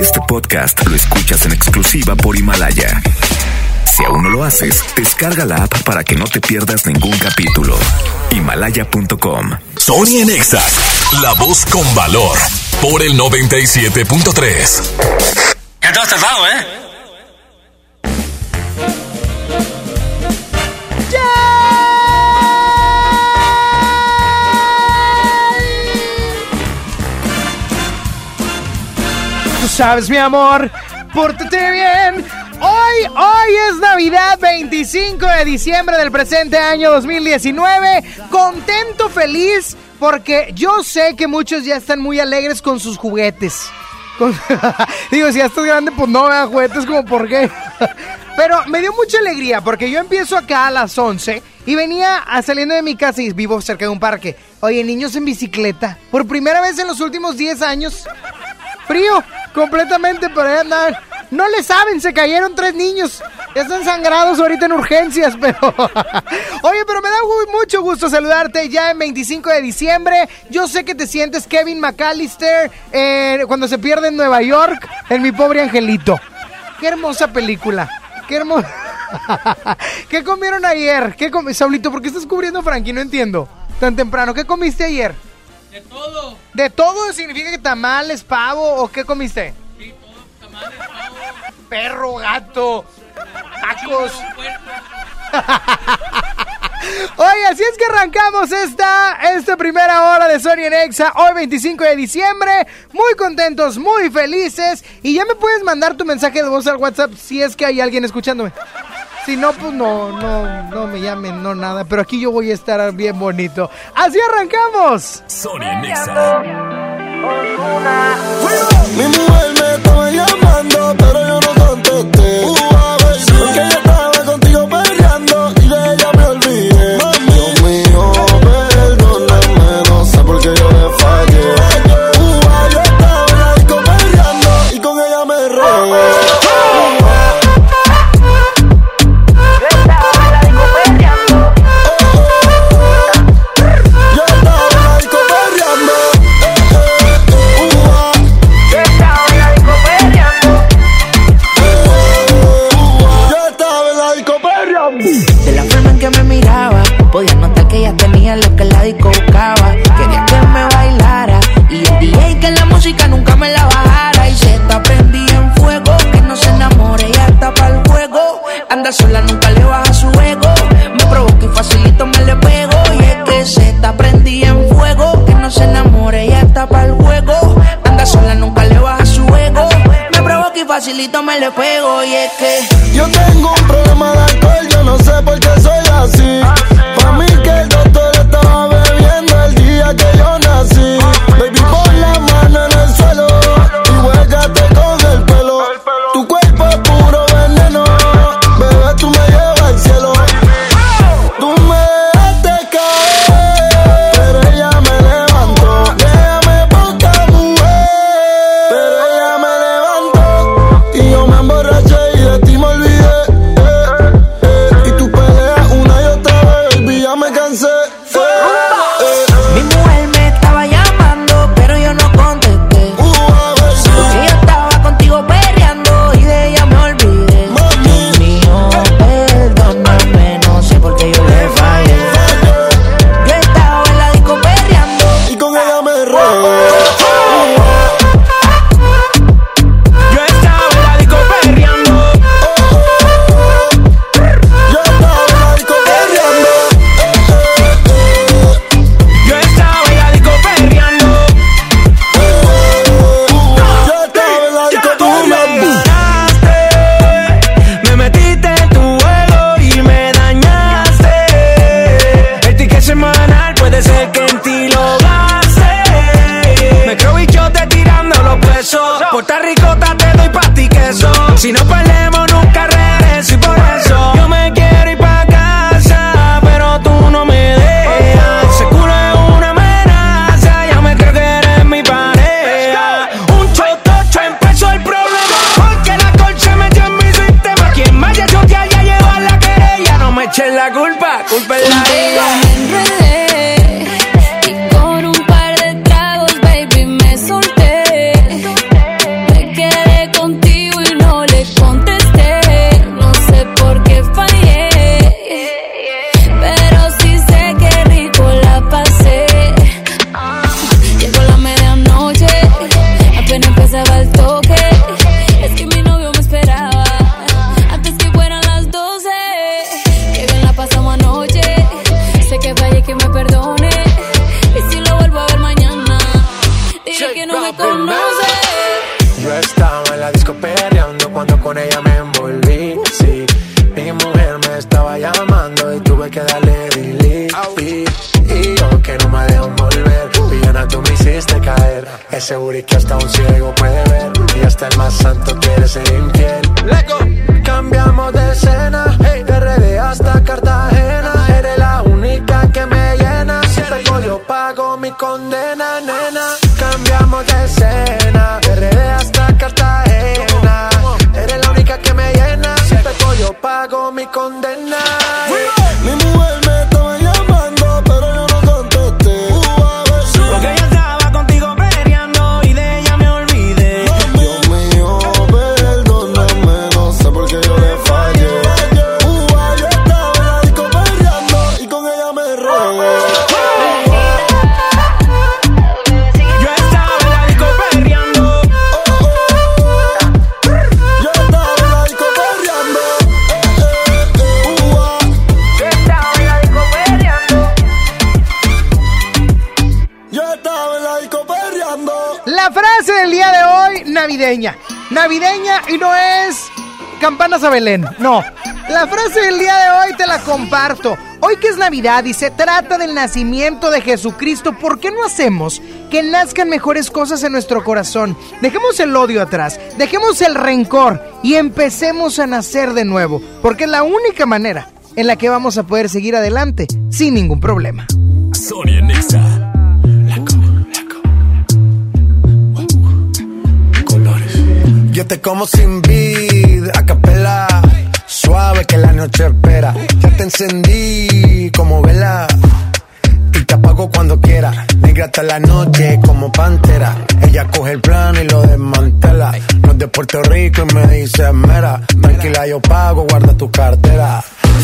Este podcast lo escuchas en exclusiva por Himalaya. Si aún no lo haces, descarga la app para que no te pierdas ningún capítulo. Himalaya.com. Sony en Exact, la voz con valor, por el 97.3. Ya te has tardado, ¿eh? Sabes, mi amor, pórtate bien. Hoy, hoy es Navidad 25 de diciembre del presente año 2019. Contento, feliz, porque yo sé que muchos ya están muy alegres con sus juguetes. Digo, si ya estás grande, pues no vean juguetes como por qué. Pero me dio mucha alegría porque yo empiezo acá a las 11 y venía saliendo de mi casa y vivo cerca de un parque. Oye, niños en bicicleta. Por primera vez en los últimos 10 años. Frío, completamente, pero andan. No le saben, se cayeron tres niños. Ya están sangrados ahorita en urgencias, pero... Oye, pero me da mucho gusto saludarte ya en 25 de diciembre. Yo sé que te sientes Kevin McAllister eh, cuando se pierde en Nueva York, en Mi Pobre Angelito. Qué hermosa película. Qué hermosa... ¿Qué comieron ayer? ¿Qué com- Saulito, ¿por qué estás cubriendo Frankie? No entiendo. Tan temprano. ¿Qué comiste ayer? De todo. ¿De todo significa que tamales, pavo o qué comiste? Sí, todo. Tamales, pavo, Perro, gato, tacos. Oye, así es que arrancamos esta, esta primera hora de Sony en Exa, hoy 25 de diciembre. Muy contentos, muy felices. Y ya me puedes mandar tu mensaje de voz al WhatsApp si es que hay alguien escuchándome. Si no, pues no, no, no me llamen, no nada. Pero aquí yo voy a estar bien bonito. Así arrancamos. Sony en Exact. Mi mujer me estaba llamando, pero yo no contesté. Anda sola, nunca le baja su ego. Me provoca y facilito me le pego. Y es que se está prendida en fuego, que no se enamore, ya está para el juego. Anda sola, nunca le baja su ego. Me provoca y facilito me le pego. Y es que. Yo tengo un problema de alcohol, yo no sé por qué soy así. A Belén, no. La frase del día de hoy te la comparto. Hoy que es Navidad y se trata del nacimiento de Jesucristo, ¿por qué no hacemos que nazcan mejores cosas en nuestro corazón? Dejemos el odio atrás, dejemos el rencor y empecemos a nacer de nuevo, porque es la única manera en la que vamos a poder seguir adelante sin ningún problema. Sonia Nexa. Yo te como sin vid, noche. Ya te encendí como vela. Y te apago cuando quiera. Negra hasta la noche como pantera. Ella coge el plano y lo desmantela. No es de Puerto Rico y me dice mera. Tranquila, yo pago, guarda tu cartera.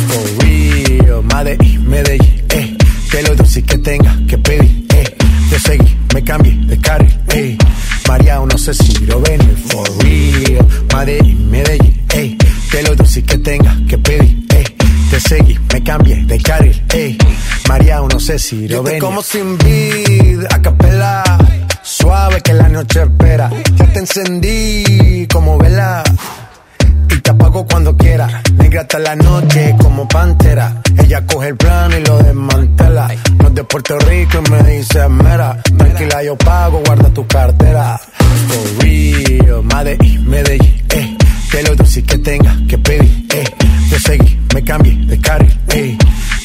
For real, Medellín, Medellín, eh. Que lo dulce que tenga que pedir, eh. Te seguí, me cambié de carril, eh. María, no sé si lo ven, for real. Medellín, Medellín, eh. Que lo dulce que tenga que pedir, eh. Te seguí, me cambié de carril, eh. María, no sé si lo ven. como sin vid, a capela. Suave que la noche espera. Ya te encendí como vela. Te apago cuando quiera. Negra hasta la noche como pantera. Ella coge el plano y lo desmantela. No es de Puerto Rico y me dice mera. Tranquila, yo pago, guarda tu cartera. For real, Medellín, Medellín, eh. Que lo dulce que tenga que pedir, eh. Te seguí, me cambié de carril, eh.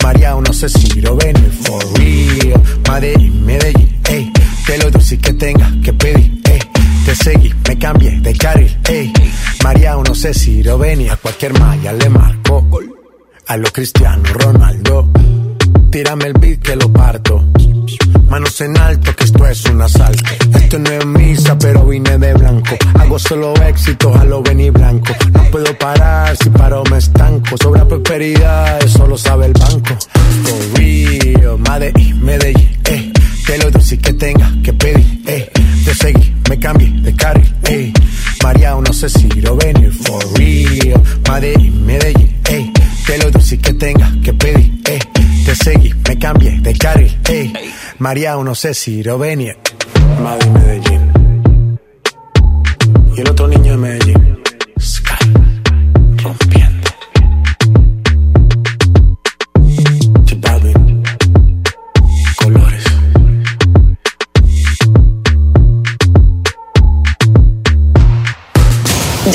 María, no sé si lo ven, for real. Medellín, Medellín, eh. Que lo dulce que tenga que pedir, eh. Te seguí, me cambié de carril, ey. María, no sé si venía. Cualquier malla le marco. A lo Cristiano Ronaldo. Tírame el beat que lo parto. Manos en alto, que esto es un asalto. Esto no es misa, pero vine de blanco. Hago solo éxitos a lo venir blanco. No puedo parar, si paro me estanco. Sobra prosperidad, eso lo sabe el banco. For Medellín, Medellín, eh. Que lo dulce que tenga que pedir, eh. Te seguí, me cambié de carril, eh. María, no sé si lo venir, for real. Medellín, Medellín, eh. Que lo dulce que tenga que pedir, eh. Te seguí, me cambié de carril, eh. María, no sé si lo venir. Madrid, Medellín. Y el otro niño de Medellín. Sky, rompiendo.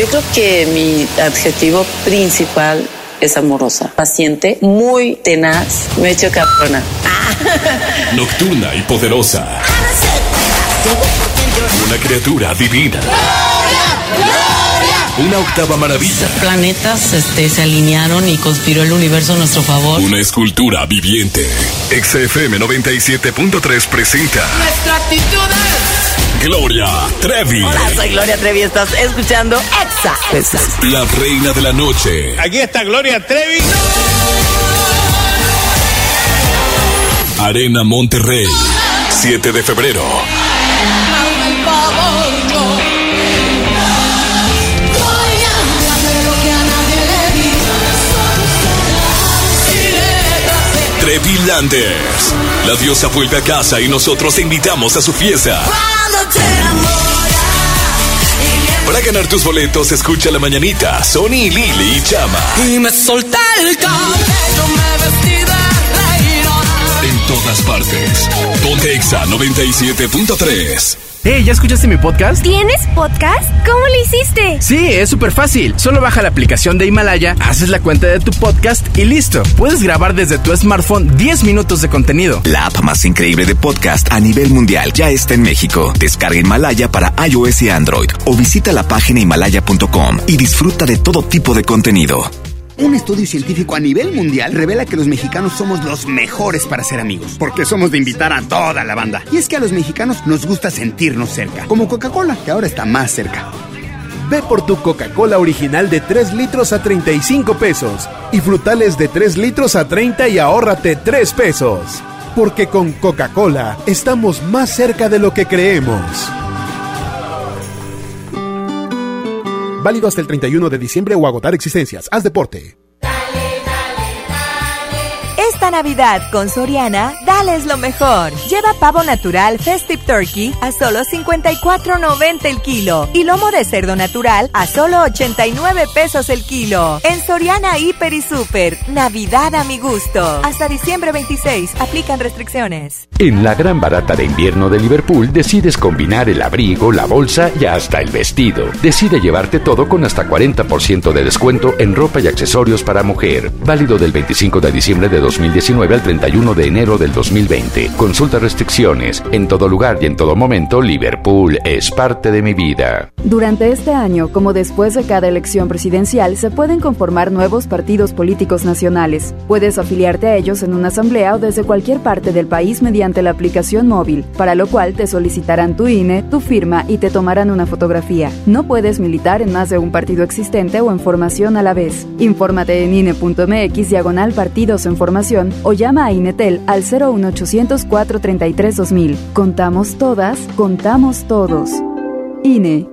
Yo creo que mi adjetivo principal es amorosa, paciente, muy tenaz, me he hecho cabrona. Nocturna y poderosa. Una criatura divina. Una octava maravilla. Planetas este, se alinearon y conspiró el universo a nuestro favor. Una escultura viviente. XFM 97.3 presenta Nuestra actitud es. Gloria Trevi. Hola, soy Gloria Trevi, estás escuchando Exa. La reina de la noche. Aquí está Gloria Trevi. Arena Monterrey. 7 de febrero. Landers. La diosa vuelve a casa y nosotros te invitamos a su fiesta. Para ganar tus boletos, escucha la mañanita, Sony, Lili y Chama. Y me solté el cabello, me vestí de. En todas partes. Ponte Exa 97.3. Hey, ¿ya escuchaste mi podcast? ¿Tienes podcast? ¿Cómo lo hiciste? Sí, es súper fácil. Solo baja la aplicación de Himalaya, haces la cuenta de tu podcast y listo. Puedes grabar desde tu smartphone 10 minutos de contenido. La app más increíble de podcast a nivel mundial ya está en México. Descarga Himalaya para iOS y Android o visita la página himalaya.com y disfruta de todo tipo de contenido. Un estudio científico a nivel mundial revela que los mexicanos somos los mejores para ser amigos, porque somos de invitar a toda la banda. Y es que a los mexicanos nos gusta sentirnos cerca, como Coca-Cola, que ahora está más cerca. Ve por tu Coca-Cola original de 3 litros a 35 pesos y frutales de 3 litros a 30 y ahórrate 3 pesos. Porque con Coca-Cola estamos más cerca de lo que creemos. Válido hasta el 31 de diciembre o agotar existencias. Haz deporte. Esta Navidad con Soriana, dales lo mejor. Lleva pavo natural Festive Turkey a solo 54.90 el kilo y lomo de cerdo natural a solo 89 pesos el kilo. En Soriana Hiper y Super, Navidad a mi gusto. Hasta diciembre 26, aplican restricciones. En la gran barata de invierno de Liverpool decides combinar el abrigo, la bolsa y hasta el vestido. Decide llevarte todo con hasta 40% de descuento en ropa y accesorios para mujer. Válido del 25 de diciembre de 2019 al 31 de enero del 2020. Consulta restricciones. En todo lugar y en todo momento, Liverpool es parte de mi vida. Durante este año, como después de cada elección presidencial, se pueden conformar nuevos partidos políticos nacionales. Puedes afiliarte a ellos en una asamblea o desde cualquier parte del país mediante la aplicación móvil, para lo cual te solicitarán tu INE, tu firma y te tomarán una fotografía. No puedes militar en más de un partido existente o en formación a la vez. Infórmate en INE.mx diagonal partidos en formación o llama a Inetel al 01800 433 2000. Contamos todas, contamos todos. INE.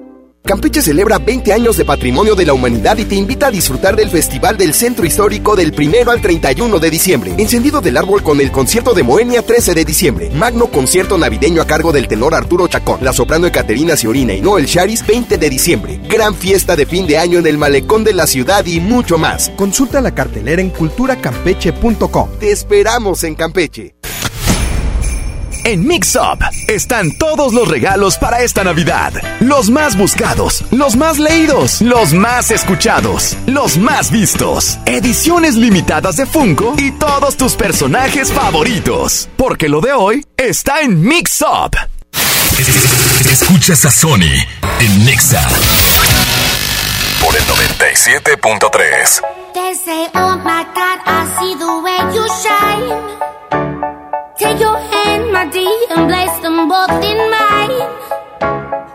Campeche celebra 20 años de patrimonio de la humanidad y te invita a disfrutar del Festival del Centro Histórico del 1 al 31 de diciembre. Encendido del árbol con el concierto de Moenia 13 de diciembre. Magno concierto navideño a cargo del tenor Arturo Chacón, la soprano Ecaterina Ciorina y Noel Charis 20 de diciembre. Gran fiesta de fin de año en el malecón de la ciudad y mucho más. Consulta la cartelera en culturacampeche.com. Te esperamos en Campeche. En Mix Up están todos los regalos para esta Navidad. Los más buscados, los más leídos, los más escuchados, los más vistos. Ediciones limitadas de Funko y todos tus personajes favoritos. Porque lo de hoy está en Mix Up. Escuchas a Sony en Nexa por el 97.3. They say, oh my God, I see the way you shine. Take your dear, and place them both in mine.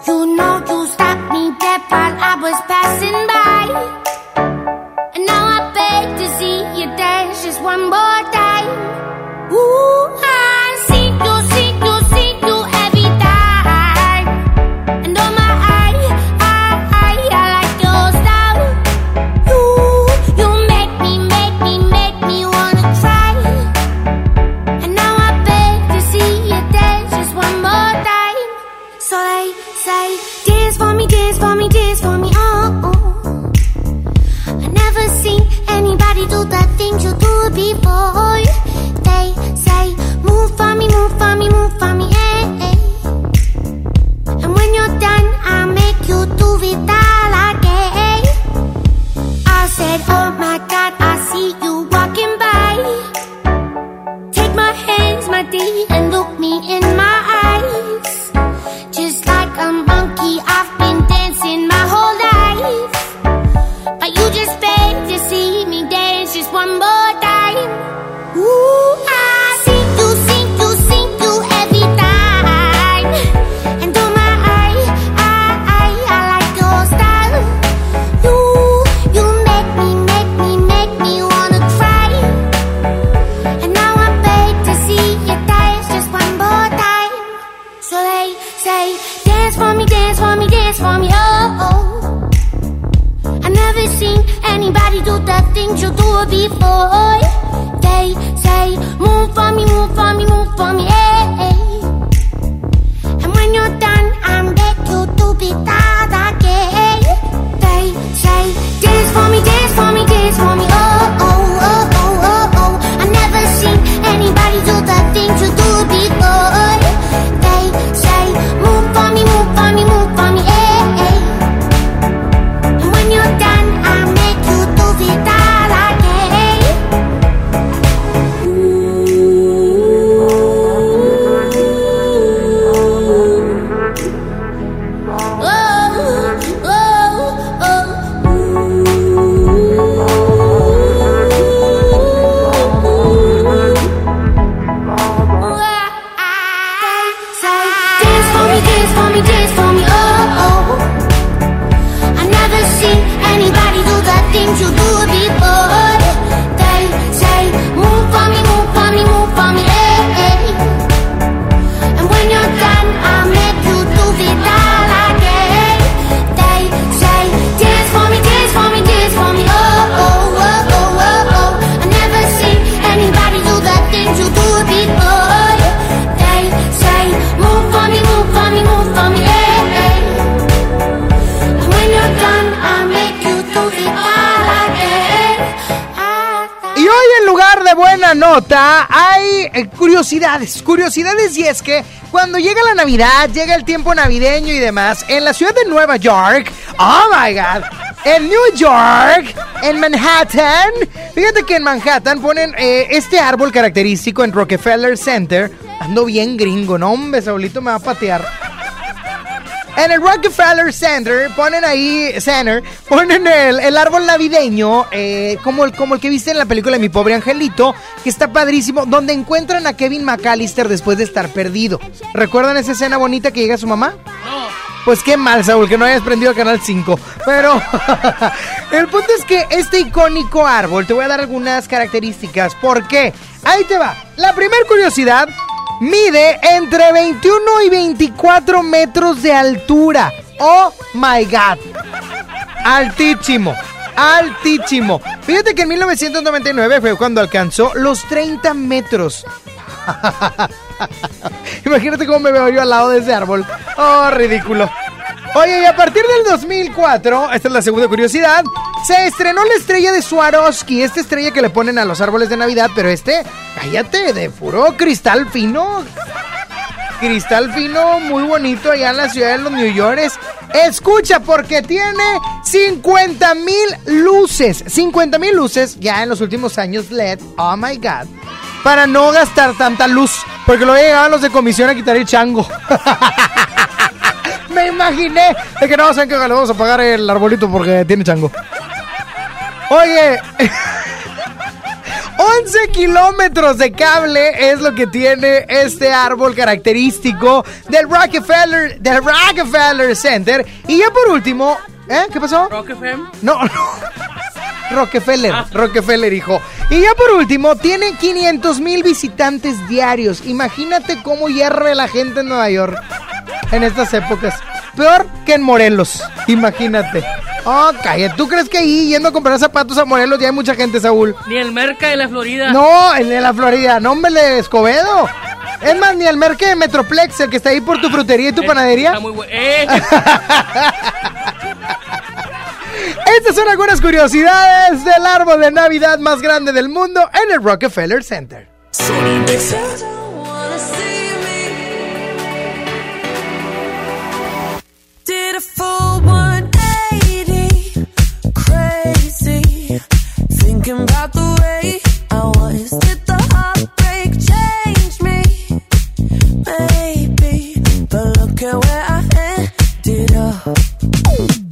You know you stopped me dead while I was passing by. Que cuando llega la Navidad, llega el tiempo navideño y demás, en la ciudad de Nueva York, oh my god, en New York, en Manhattan, fíjate que en Manhattan ponen eh, este árbol característico en Rockefeller Center, ando bien gringo, no hombre, Saulito me va a patear. En el Rockefeller Center ponen ahí, Center, ponen el, el árbol navideño, eh, como, el, como el que viste en la película Mi Pobre Angelito, que está padrísimo, donde encuentran a Kevin McAllister después de estar perdido. ¿Recuerdan esa escena bonita que llega su mamá? No. Pues qué mal, Saúl, que no hayas prendido el Canal 5. Pero el punto es que este icónico árbol, te voy a dar algunas características. ¿Por qué? Ahí te va. La primera curiosidad Mide entre 21 y 24 metros de altura. Oh my god. Altísimo. Altísimo. Fíjate que en 1999 fue cuando alcanzó los 30 metros. Imagínate cómo me veo yo al lado de ese árbol. Oh, ridículo. Oye, y a partir del 2004, esta es la segunda curiosidad, se estrenó la estrella de Swarovski, esta estrella que le ponen a los árboles de Navidad, pero este, cállate, de puro cristal fino. Cristal fino, muy bonito allá en la ciudad de los New York. Escucha, porque tiene 50 mil luces. 50 mil luces ya en los últimos años LED. Oh my god. Para no gastar tanta luz. Porque luego llegaban los de comisión a quitar el chango. Me imaginé. Es que no, saben que le vamos a pagar el arbolito porque tiene chango. Oye. 11 kilómetros de cable es lo que tiene este árbol característico del Rockefeller, del Rockefeller Center. Y ya por último, ¿eh? ¿Qué pasó? Rockefeller. No, no. Rockefeller, Rockefeller, hijo. Y ya por último, tiene 500 mil visitantes diarios. Imagínate cómo hierve la gente en Nueva York en estas épocas. Peor que en Morelos, imagínate. Oh, cállate. ¿Tú crees que ahí yendo a comprar zapatos a Morelos ya hay mucha gente, Saúl? Ni el merca de la Florida. No, el de la Florida. No, hombre, de Escobedo. Es más, ni el merca de Metroplex, el que está ahí por tu frutería y tu Eh, panadería. Está muy bueno. Eh, Estas son algunas curiosidades del árbol de Navidad más grande del mundo en el Rockefeller Center. Did a full 180, crazy. Thinking about the way I was. Did the heartbreak change me? Maybe, but look at where I ended up.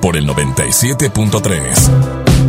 Por el 97.3.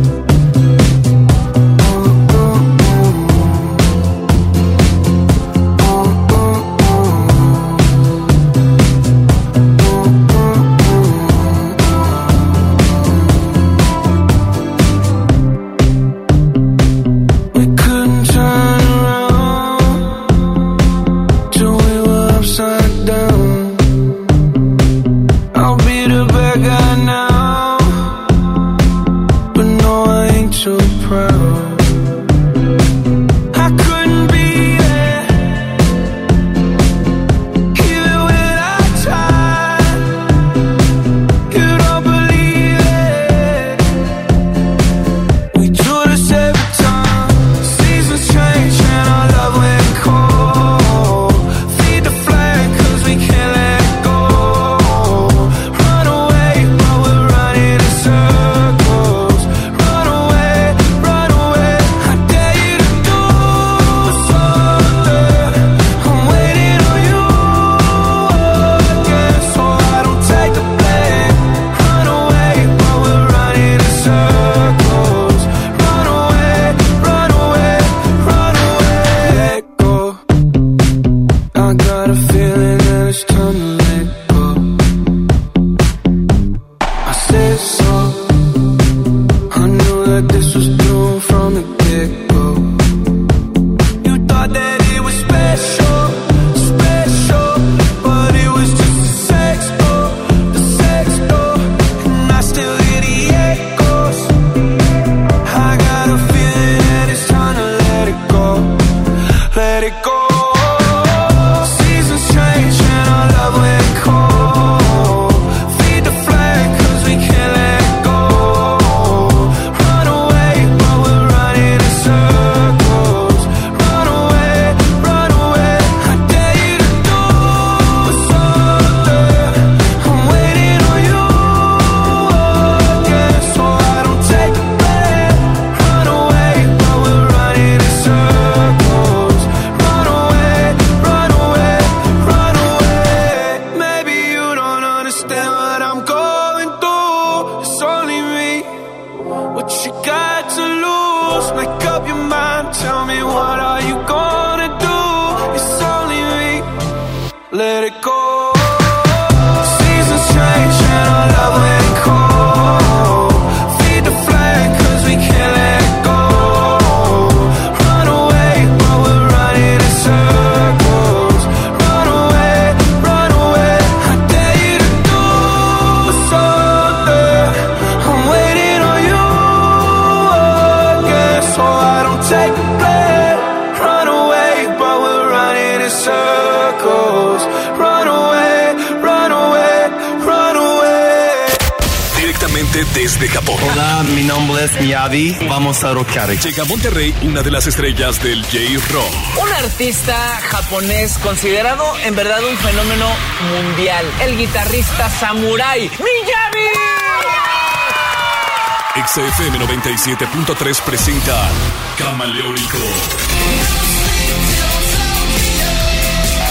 Directamente desde Japón. Hola, mi nombre es Miyavi. Vamos a rockear. Llega a Monterrey una de las estrellas del J-Rock. Un artista japonés considerado en verdad un fenómeno mundial, el guitarrista Samurai Miyavi. XFM 97.3 presenta Camaleónico.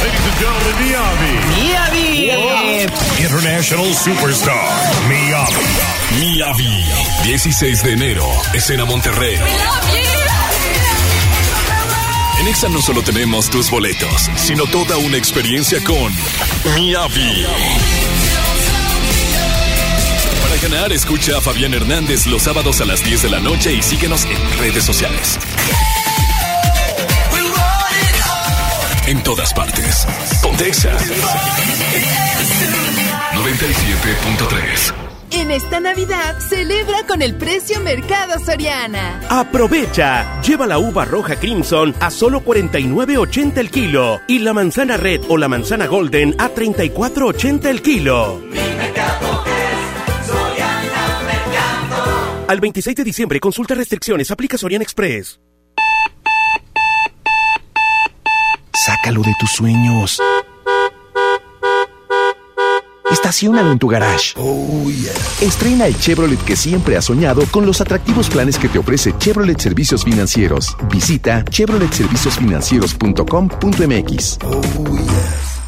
Ladies and gentlemen, Miyavi. Miyavi. International Superstar, Miyavi. Miyavi. 16 de enero, escena Monterrey. En Exa no solo tenemos tus boletos, sino toda una experiencia con Miyavi. Para ganar, escucha a Fabián Hernández los sábados a las 10 de la noche y síguenos en redes sociales. En todas partes. Pontexa. 97.3. En esta Navidad, celebra con el precio Mercado Soriana. Aprovecha, lleva la uva roja Crimson a solo 49.80 el kilo y la manzana red o la manzana golden a 34.80 el kilo. Al 26 de diciembre, consulta restricciones, aplica Soriana Express. Sácalo de tus sueños. Estaciónalo en tu garage. Estrena el Chevrolet que siempre has soñado con los atractivos planes que te ofrece Chevrolet Servicios Financieros. Visita chevroletserviciosfinancieros.com.mx.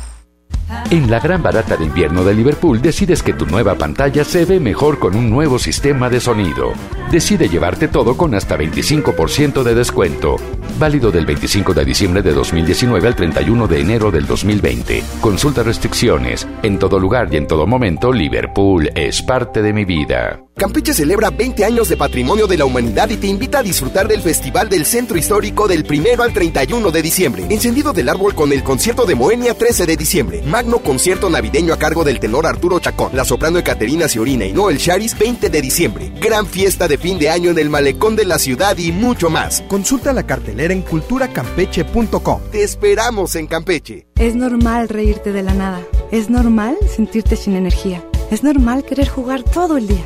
En la gran barata de invierno de Liverpool decides que tu nueva pantalla se ve mejor con un nuevo sistema de sonido. Decide llevarte todo con hasta 25% de descuento. Válido del 25 de diciembre de 2019 al 31 de enero del 2020. Consulta restricciones. En todo lugar y en todo momento, Liverpool es parte de mi vida. Campeche celebra 20 años de patrimonio de la humanidad y te invita a disfrutar del Festival del Centro Histórico del 1 al 31 de diciembre. Encendido del árbol con el concierto de Moenia 13 de diciembre. Concierto navideño a cargo del tenor Arturo Chacón. La soprano Ecaterina Ciorina y Noel Charis 20 de diciembre. Gran fiesta de fin de año en el malecón de la ciudad y mucho más. Consulta la cartelera en culturacampeche.com. Te esperamos en Campeche. Es normal reírte de la nada. Es normal sentirte sin energía. Es normal querer jugar todo el día.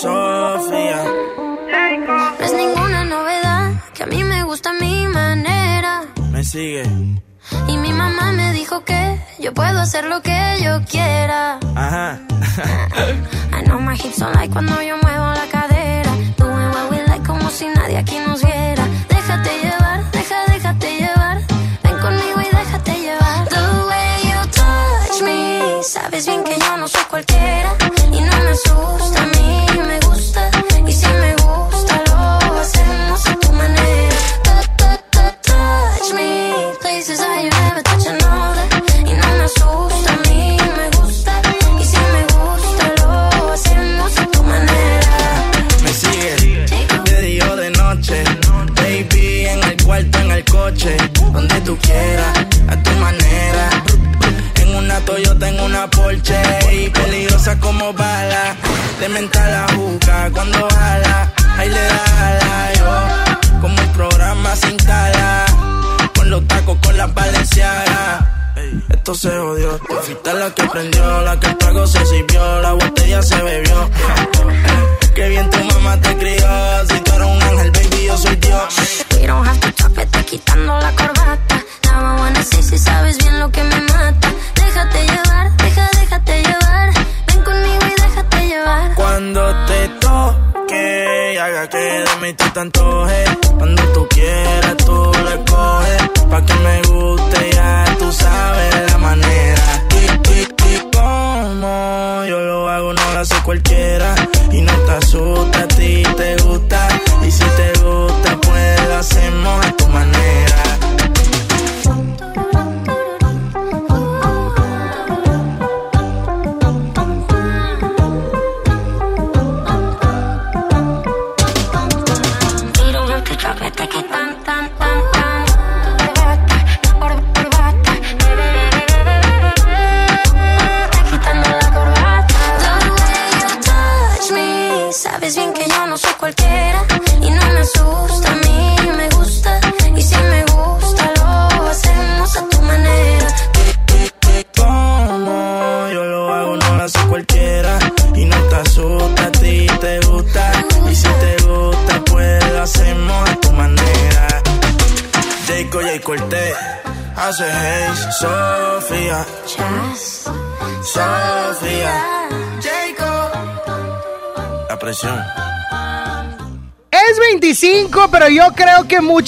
Sofía. No es ninguna novedad que a mí me gusta mi manera. Me sigue. Y mi mamá me dijo que yo puedo hacer lo que yo quiera. Ajá. I know my hips don't like cuando yo muevo la cadera. Doing what we like como si nadie aquí nos viera. Déjate llevar, deja, déjate llevar. Ven conmigo y déjate llevar. The way you touch me. Sabes bien que yo no soy cualquiera.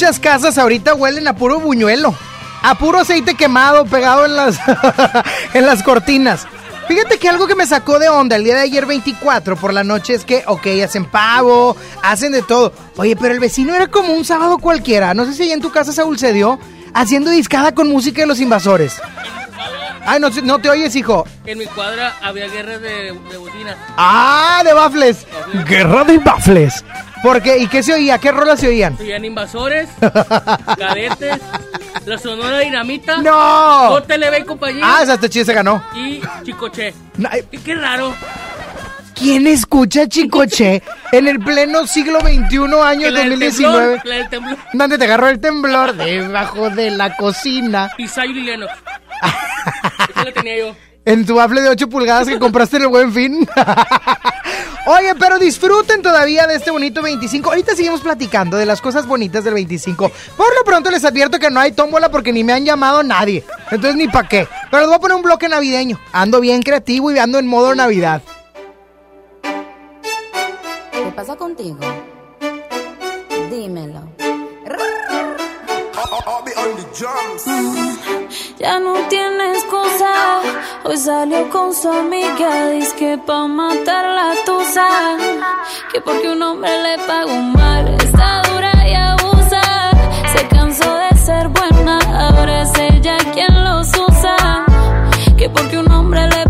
Muchas casas ahorita huelen a puro buñuelo. A puro aceite quemado pegado en las, en las cortinas. Fíjate que algo que me sacó de onda el día de ayer 24 por la noche es que, ok, hacen pavo, hacen de todo. Oye, pero el vecino era como un sábado cualquiera. No sé si allá en tu casa Saúl se dio haciendo discada con música de los invasores. Ay, no, no te oyes, hijo. En mi cuadra había guerras de, de bocinas. Ah, de bafles. Guerra de bafles. ¿Por qué? ¿Y qué se oía? ¿Qué rolas se oían? Se oían invasores, cadetes, la sonora dinamita. ¡No! OTLB y compañía. Ah, esa chiste se ganó. Y Chicoche. No, ay, Qué, qué raro. ¿Quién escucha Chicoche en el pleno siglo XXI, año Que la del 2019? temblor, la del temblor. ¿Dónde te agarró el temblor? Debajo de la cocina. Y Zion y Lennox. Esa la tenía yo. En tu bafle de 8 pulgadas que compraste en el buen fin. Oye, pero disfruten todavía de este bonito 25. Ahorita seguimos platicando de las cosas bonitas del 25. Por lo pronto les advierto que no hay tómbola porque ni me han llamado nadie. Entonces ni pa' qué. Pero les voy a poner un bloque navideño. Ando bien creativo y ando en modo Navidad. ¿Qué pasa contigo? Dímelo. Ya no tiene excusa. Hoy salió con su amiga. Dice que pa' matar la tusa. Que porque un hombre le pagó mal. Está dura y abusa. Se cansó de ser buena. Ahora es ella quien los usa. Que porque un hombre le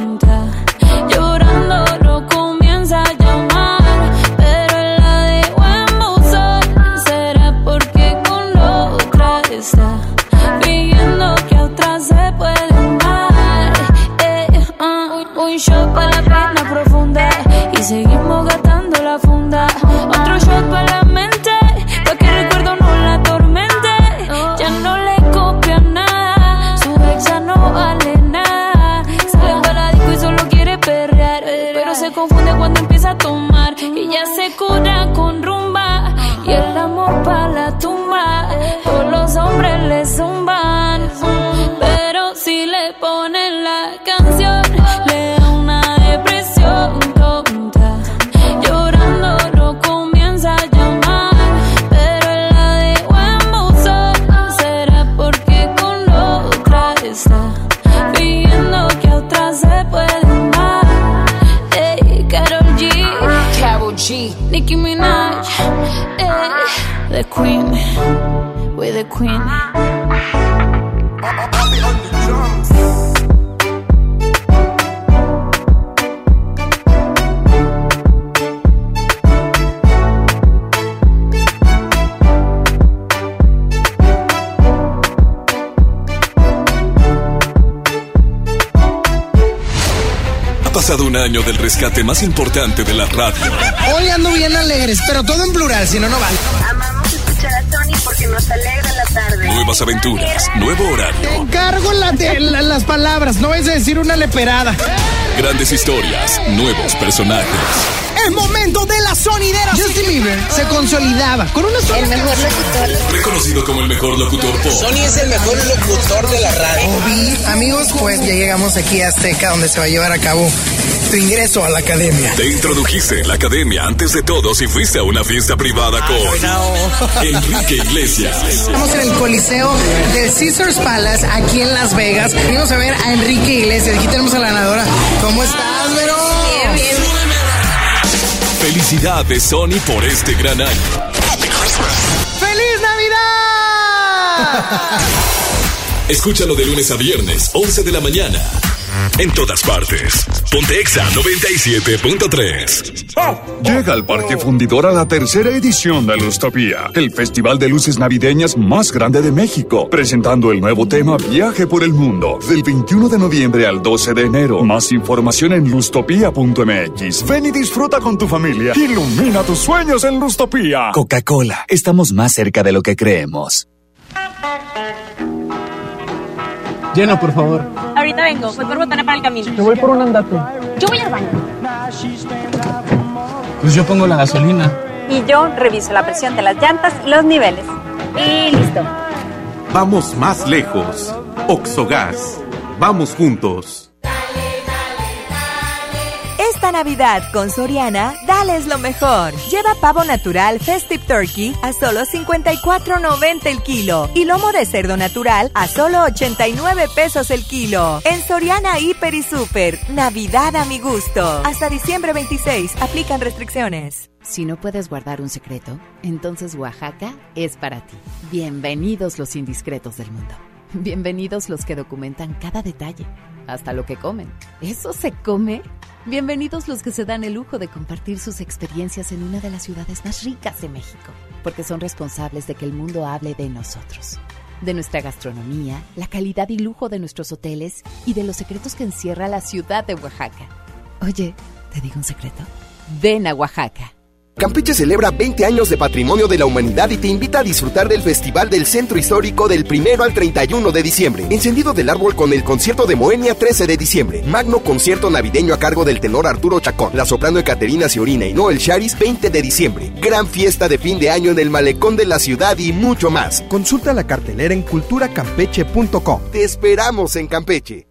seguimos gastando la funda. Otro shot para la mente, pa' que recuerdo no la atormente. Ya no le copia nada, su ex ya no vale nada. Sale para disco y solo quiere perrear, pero se confunde cuando empieza a tomar y ya se cura con rumba y el amor para la tumba. Todos los hombres le zumban, the Queen, we're the Queen. Ha pasado un año del rescate más importante de la radio. Hoy ando bien alegres, pero todo en plural, si no, no vale. Porque nos alegra la tarde. Nuevas aventuras, nuevo horario, Encargo la- la- las palabras, no a decir una leperada. grandes historias, nuevos personajes. Es momento de la sonidera. Justin Bieber se consolidaba con una sola El mejor locutor. Reconocido como el mejor locutor pop. Sony es el mejor locutor de la radio. Amigos, pues ya llegamos aquí a Azteca, donde se va a llevar a cabo tu ingreso a la academia. Te introdujiste en la academia antes de todos y fuiste a una fiesta privada con Enrique Iglesias. Estamos en el Coliseo del Caesars Palace, aquí en Las Vegas. Venimos a ver a Enrique Iglesias. Aquí tenemos a la ganadora. ¿Cómo estás, Vero? Bien, bien. Felicidades, Sony, por este gran año. ¡Feliz Navidad! Escúchalo de lunes a viernes, 11 de la mañana. En todas partes. Pontexa 97.3. Llega al Parque Fundidor a la tercera edición de Lustopía, el festival de luces navideñas más grande de México, presentando el nuevo tema Viaje por el Mundo, del 21 de noviembre al 12 de enero. Más información en lustopía.mx. Ven y disfruta con tu familia. Ilumina tus sueños en Lustopía. Coca-Cola, estamos más cerca de lo que creemos. Llena, por favor. Ahorita vengo, voy por botana para el camino. Yo voy por un andate. Yo voy al baño. Pues yo pongo la gasolina. Y yo reviso la presión de las llantas y los niveles. Y listo. Vamos más lejos. Oxogas. Vamos juntos. Esta Navidad con Soriana, dales lo mejor. Lleva pavo natural Festive Turkey a solo 54.90 el kilo y lomo de cerdo natural a solo 89 pesos el kilo. En Soriana Hiper y Super, Navidad a mi gusto. Hasta diciembre 26, aplican restricciones. Si no puedes guardar un secreto, entonces Oaxaca es para ti. Bienvenidos los indiscretos del mundo. Bienvenidos los que documentan cada detalle, hasta lo que comen. ¿Eso se come? Bienvenidos los que se dan el lujo de compartir sus experiencias en una de las ciudades más ricas de México, porque son responsables de que el mundo hable de nosotros, de nuestra gastronomía, la calidad y lujo de nuestros hoteles y de los secretos que encierra la ciudad de Oaxaca. Oye, ¿te digo un secreto? Ven a Oaxaca. Campeche celebra 20 años de patrimonio de la humanidad y te invita a disfrutar del Festival del Centro Histórico del 1 al 31 de diciembre. Encendido del árbol con el concierto de Moenia 13 de diciembre. Magno concierto navideño a cargo del tenor Arturo Chacón. La soprano Ecaterina Ciorina y Noel Charis 20 de diciembre. Gran fiesta de fin de año en el malecón de la ciudad y mucho más. Consulta la cartelera en culturacampeche.com. Te esperamos en Campeche.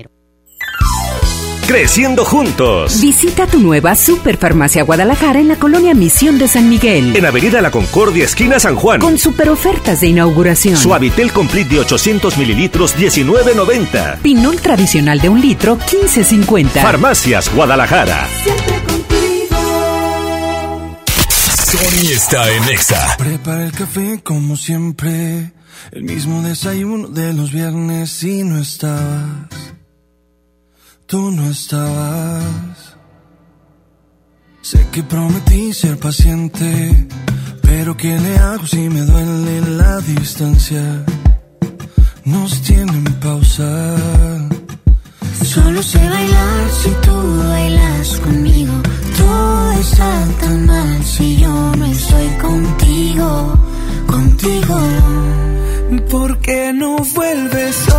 Creciendo juntos. Visita tu nueva Superfarmacia Guadalajara en la colonia Misión de San Miguel. En Avenida La Concordia, esquina San Juan. Con super ofertas de inauguración. Suavitel Complete de 800 mililitros, 19.90. Pinol tradicional de un litro, 15.50. Farmacias Guadalajara. Sony está en Exa. Prepara el café como siempre, el mismo desayuno de los viernes y no estabas. Tú no estabas. Sé que prometí ser paciente, pero ¿qué le hago si me duele la distancia? Nos tienen pausa. Solo sé bailar si tú bailas conmigo. Todo está tan mal si yo no estoy contigo, contigo. ¿Por qué no vuelves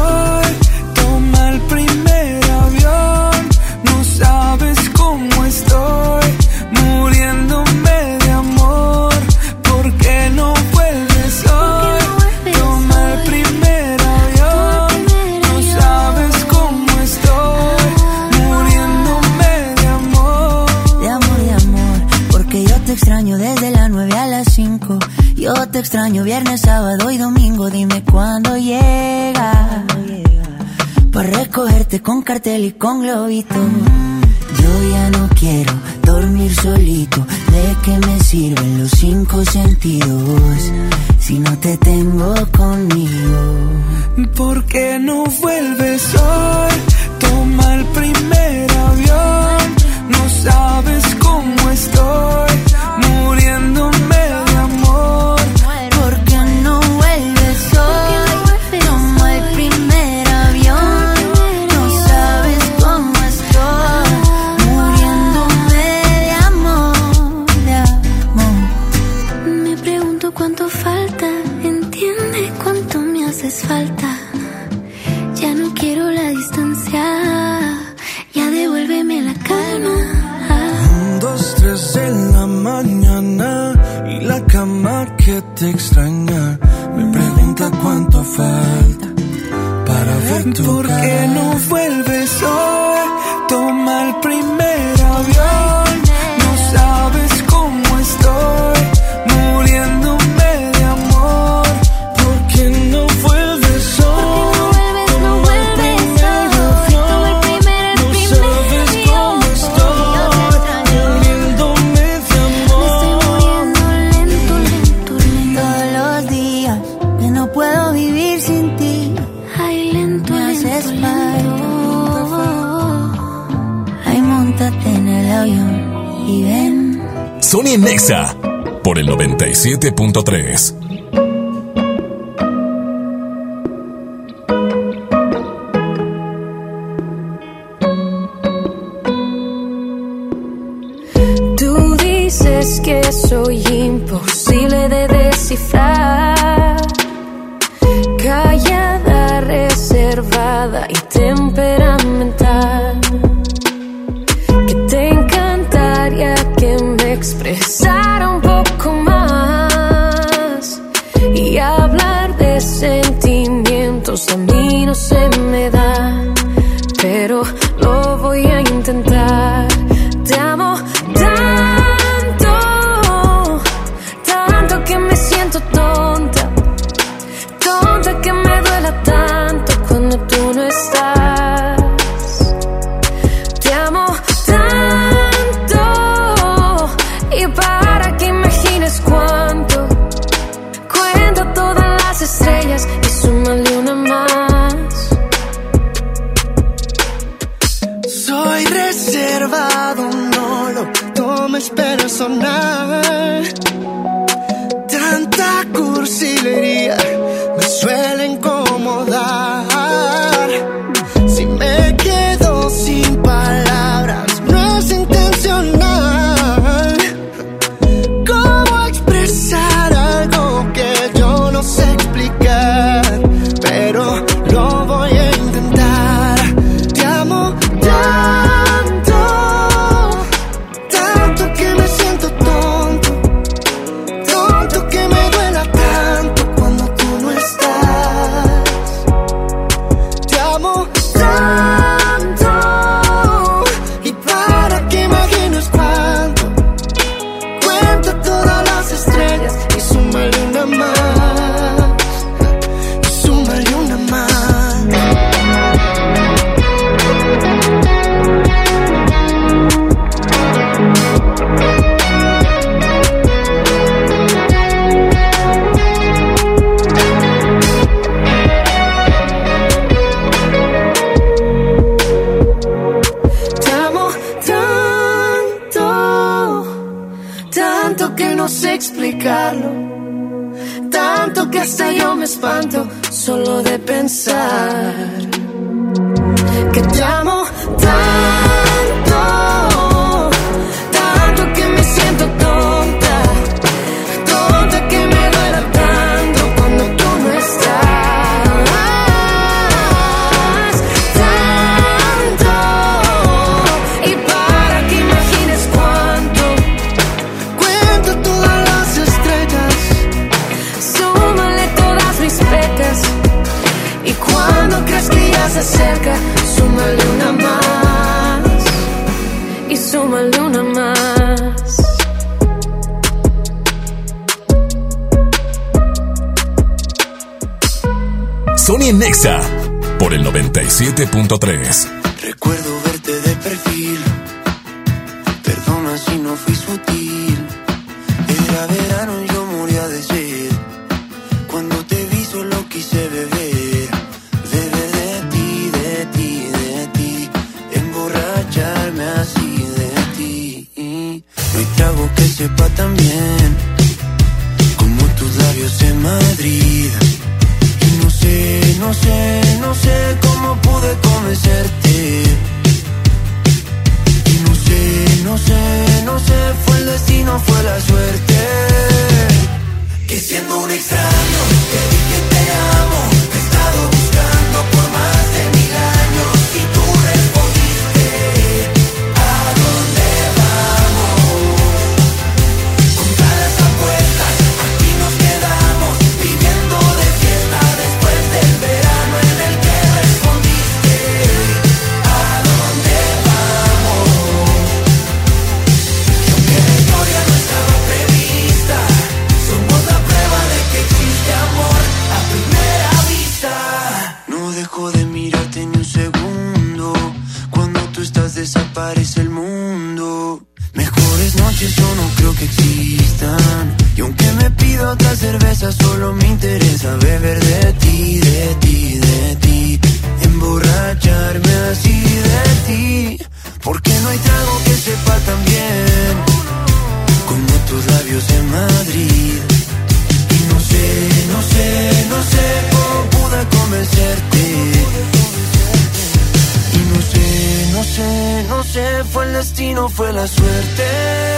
con globito. Yo ya no quiero no fue la suerte.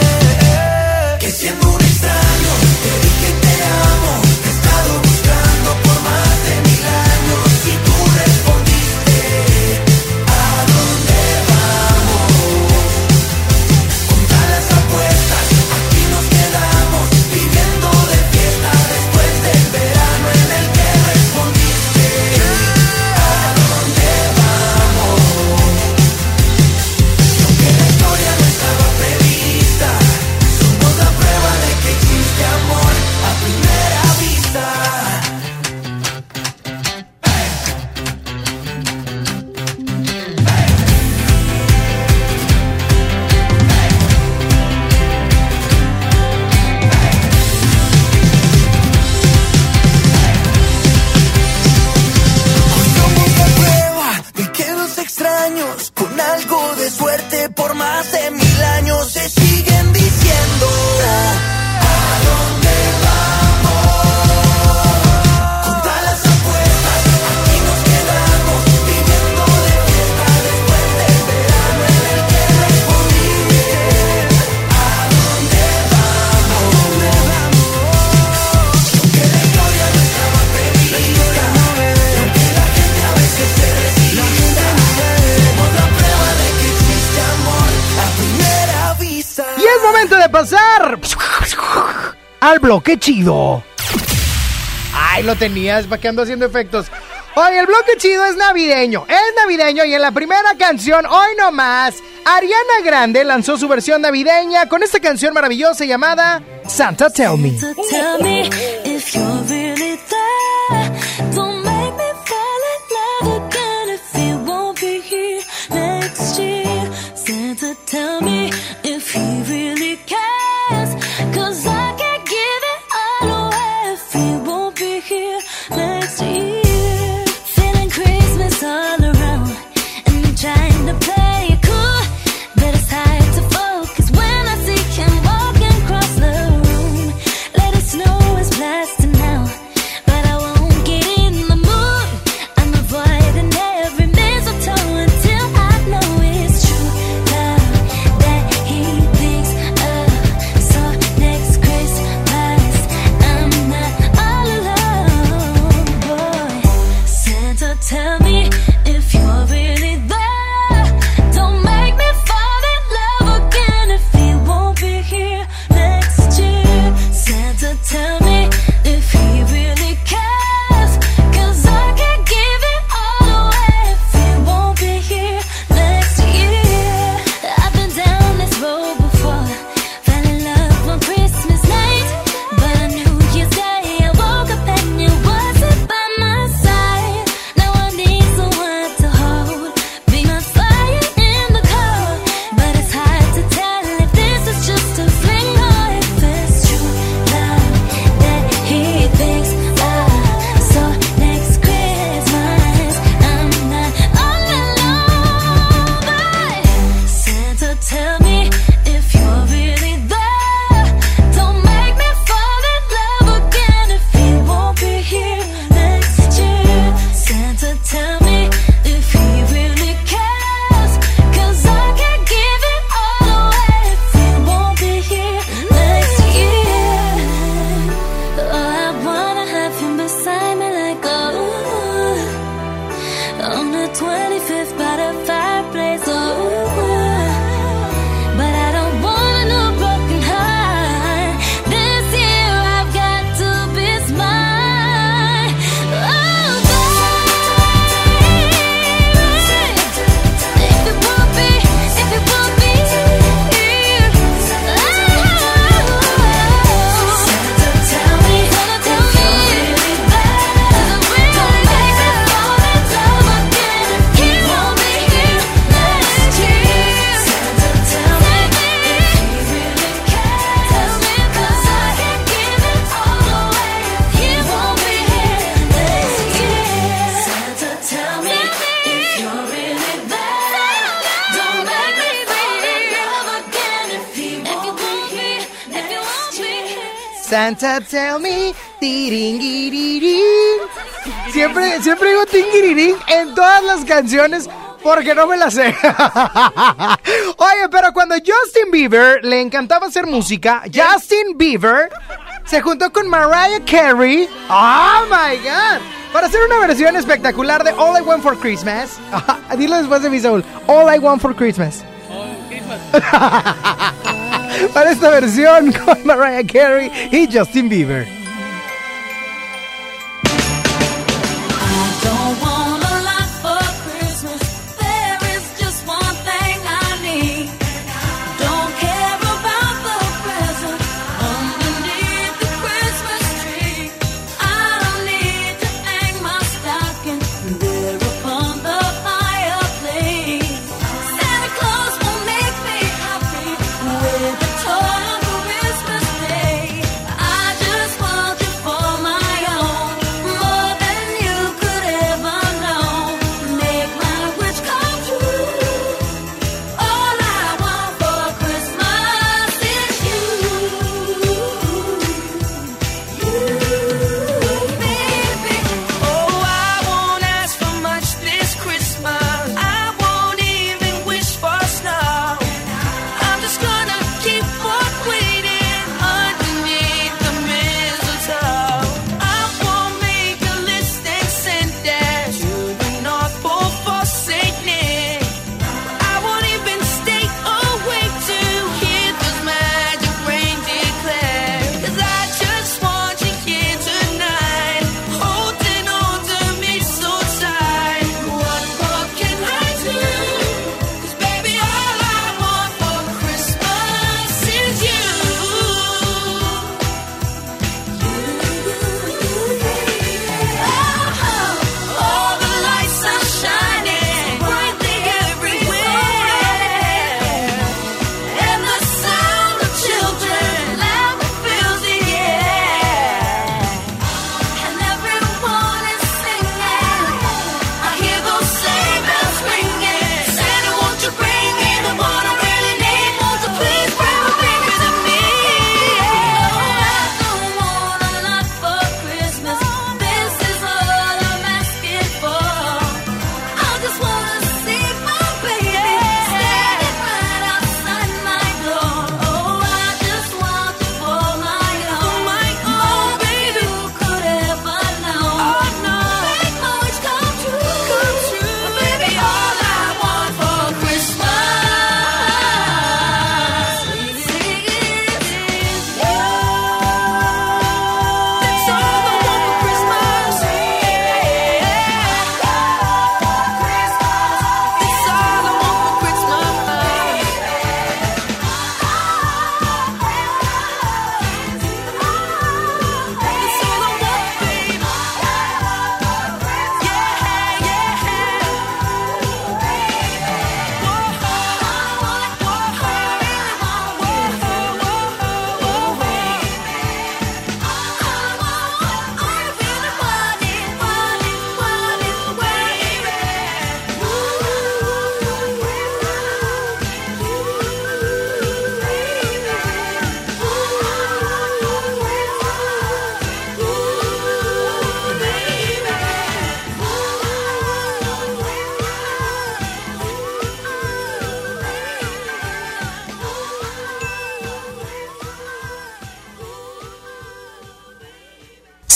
bloque chido. Ay, lo tenías, ¿para qué ando haciendo efectos? Hoy el bloque chido es navideño, es navideño y en la primera canción, hoy no más, Ariana Grande lanzó su versión navideña con esta canción maravillosa llamada Santa Tell Me. Santa, tell me. Tell me. Siempre, siempre digo tingirirín en todas las canciones porque no me la sé. Oye, pero cuando Justin Bieber le encantaba hacer música, Justin Bieber se juntó con Mariah Carey. ¡Oh, my God! Para hacer una versión espectacular de All I Want for Christmas. Dilo después de mi Saúl. All I Want for Christmas. All Christmas. Para esta versión con Mariah Carey y Justin Bieber.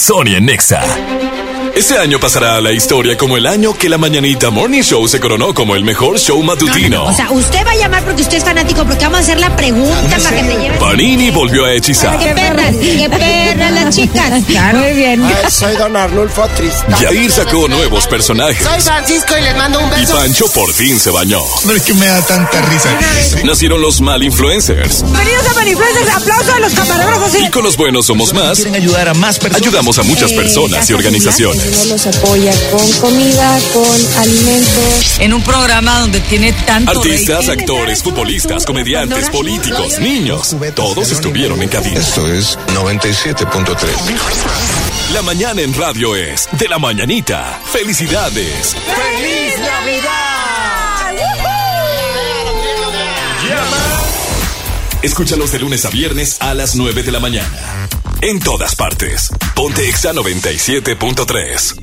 Sony en Nexa. Este año pasará a la historia como el año que la Mañanita Morning Show se coronó como el mejor show matutino. O sea, usted va a llamar porque usted es fanático, porque vamos a hacer la pregunta para que te lleves. Panini volvió a hechizar. ¡Qué perras! ¡Qué perras las chicas! Muy bien. soy Don Arnulfo Tristán. Yair sacó nuevos personajes. Soy Francisco y les mando un Y beso. Pancho por fin se bañó. No es que me da tanta risa. Nacieron los mal influencers. Bienvenidos a Manifluencers. Aplauso a los camarógrafos. Y con los buenos somos más. Quieren ayudar a más personas. Ayudamos a muchas personas y organizaciones. Los apoya con comida, con alimentos. En un programa donde tiene tanto Artistas, actores, futbolistas, comediantes, políticos, niños. Todos estuvieron en cabina. Esto es 97.3. La mañana en radio es de la mañanita. Felicidades. ¡Feliz Navidad! Escúchalos de lunes a viernes a las 9 de la mañana. En todas partes. Ponte Exa 97.3.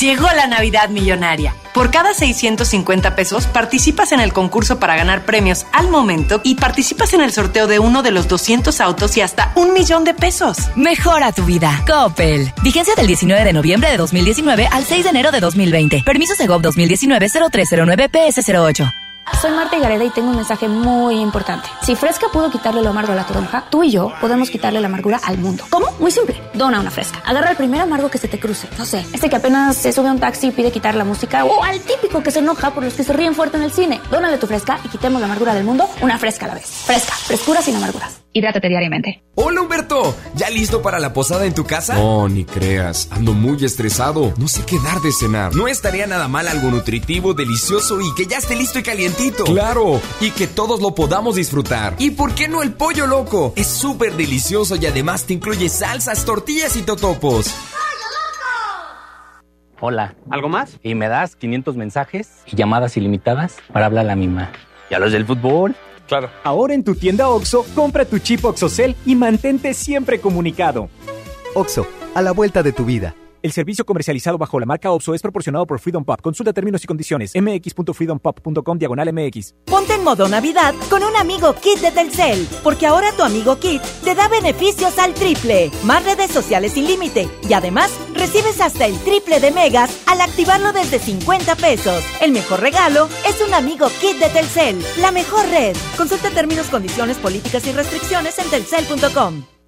Llegó la Navidad Millonaria. Por cada 650 pesos participas en el concurso para ganar premios al momento y participas en el sorteo de uno de los 200 autos y hasta un millón de pesos. Mejora tu vida. Coppel. Vigencia del 19 de noviembre de 2019 al 6 de enero de 2020. Permiso Segov 2019-0309 PS08. Soy Marta Gareda y tengo un mensaje muy importante. Si Fresca pudo quitarle lo amargo a la toronja, tú y yo podemos quitarle la amargura al mundo. ¿Cómo? Muy simple. Dona una Fresca. Agarra el primer amargo que se te cruce. No sé, este que apenas se sube a un taxi y pide quitar la música o al típico que se enoja por los que se ríen fuerte en el cine. Dónale tu Fresca y quitemos la amargura del mundo una Fresca a la vez. Fresca. Frescura sin amarguras. Hidrátate diariamente. Hola Humberto, ¿ya listo para la posada en tu casa? No, ni creas, ando muy estresado, no sé qué dar de cenar. No estaría nada mal algo nutritivo, delicioso y que ya esté listo y calientito. Claro, y que todos lo podamos disfrutar. ¿Y por qué no el pollo loco? Es súper delicioso y además te incluye salsas, tortillas y totopos. Hola. ¿Algo más? Y me das 500 mensajes y llamadas ilimitadas para hablar a la misma. ¿Y a los del fútbol? Claro. Ahora en tu tienda OXO, compra tu chip OXOCEL y mantente siempre comunicado. OXO, a la vuelta de tu vida. El servicio comercializado bajo la marca OPSO es proporcionado por Freedom Pop. Consulta términos y condiciones. mx.freedompop.com diagonal mx. Ponte en modo Navidad con un amigo Kit de Telcel. Porque ahora tu amigo Kit te da beneficios al triple. Más redes sociales sin límite. Y además, recibes hasta el triple de megas al activarlo desde 50 pesos. El mejor regalo es un amigo Kit de Telcel. La mejor red. Consulta términos, condiciones, políticas y restricciones en telcel.com.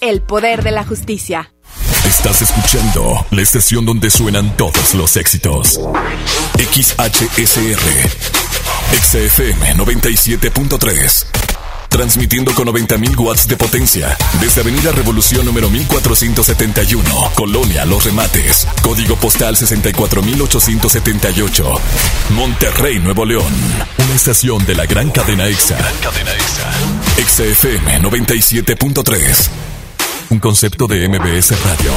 El poder de la justicia. Estás escuchando la estación donde suenan todos los éxitos. XHSR. XFM 97.3. Transmitiendo con 90.000 watts de potencia. Desde Avenida Revolución número 1471. Colonia Los Remates. Código postal 64.878. Monterrey, Nuevo León. Una estación de la gran cadena EXA. cadena EXA. XFM 97.3. Un concepto de MBS Radio.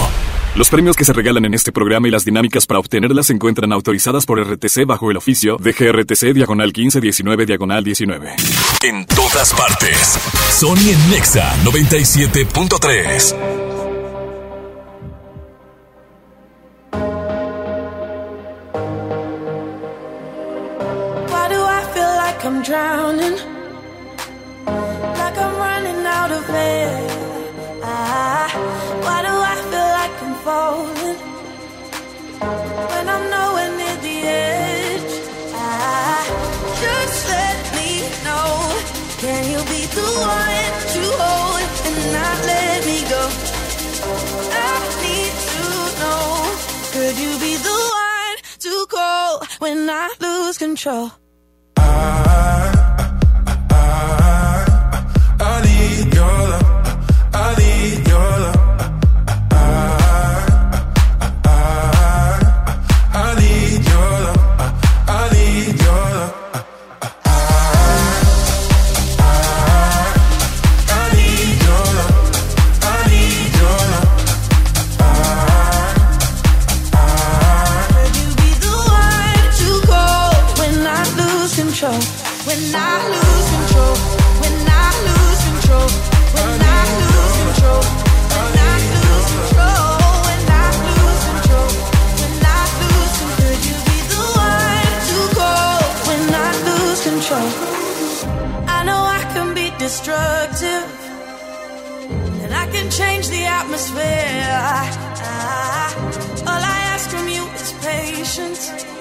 Los premios que se regalan en este programa y las dinámicas para obtenerlas se encuentran autorizadas por RTC bajo el oficio de GRTC Diagonal 1519 Diagonal 19. En todas partes. Sony en Nexa 97.3. Why do I feel like I'm drowning? Like I'm running out of air. Falling when I'm nowhere near the edge? Ah, just let me know. Can you be the one to hold and not let me go? I need to know. Could you be the one to call when I lose control? I lose control? When I lose control. When I lose control. When I lose control. When I lose control. When I lose control. When I lose control. Could you be the one to call when I lose control? I know I can be destructive. And I can change the atmosphere. Ah, all I ask from you is patience.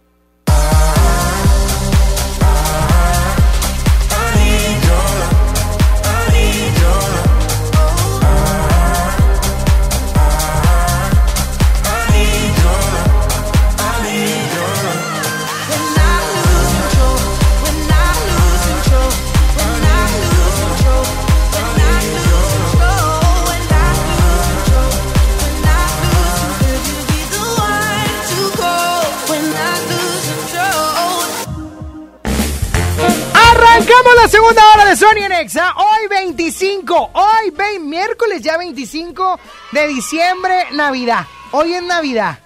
La segunda hora de Sony en Exa. Hoy 25, hoy ve miércoles ya 25 de diciembre, Navidad. Hoy es Navidad.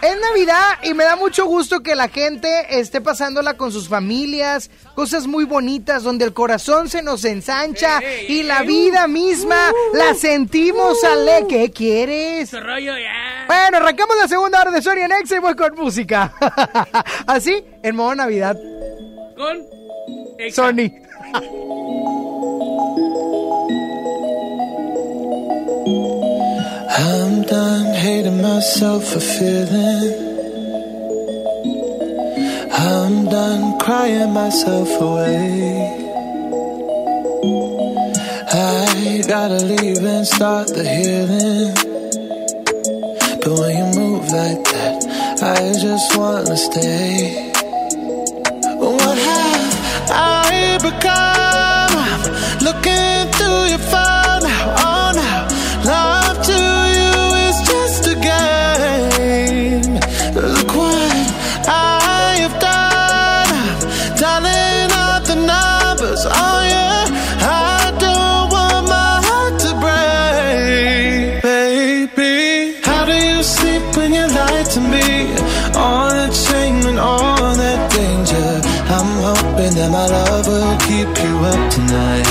Es Navidad y me da mucho gusto que la gente esté pasándola con sus familias, cosas muy bonitas donde el corazón se nos ensancha y la vida misma la sentimos ale. ¿Qué quieres? Bueno, arrancamos la segunda hora de Sony en Exa y voy con música. Así, en modo Navidad. Con Sony. I'm done hating myself for feeling. I'm done crying myself away. I gotta leave and start the healing. But when you move like that, I just wanna stay. What have I become? Love will keep you up tonight.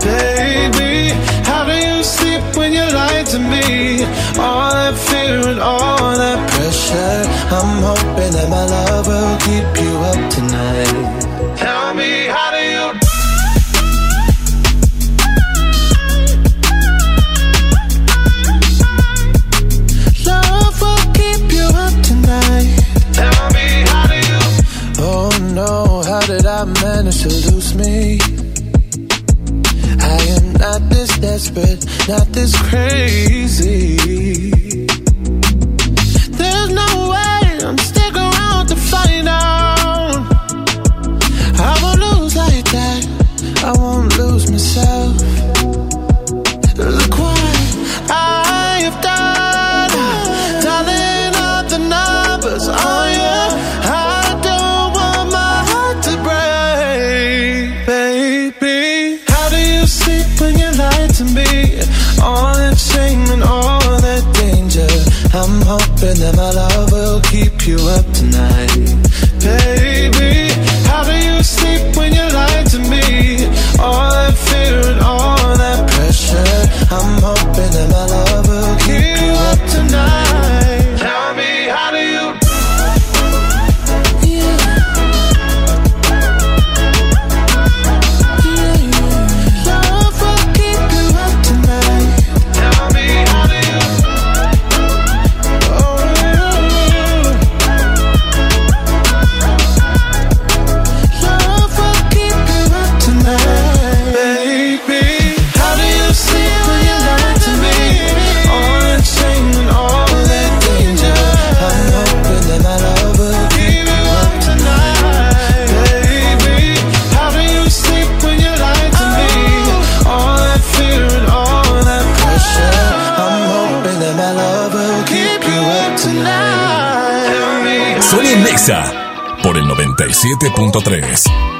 Baby, how do you sleep when you lie to me? All that fear and all that pressure. I'm hoping that my love will keep you up tonight. I manage to lose me? I am not this desperate, not this crazy. There's no way I'm stick around to find out. I won't lose like that. I won't lose myself. You up tonight, 97.3.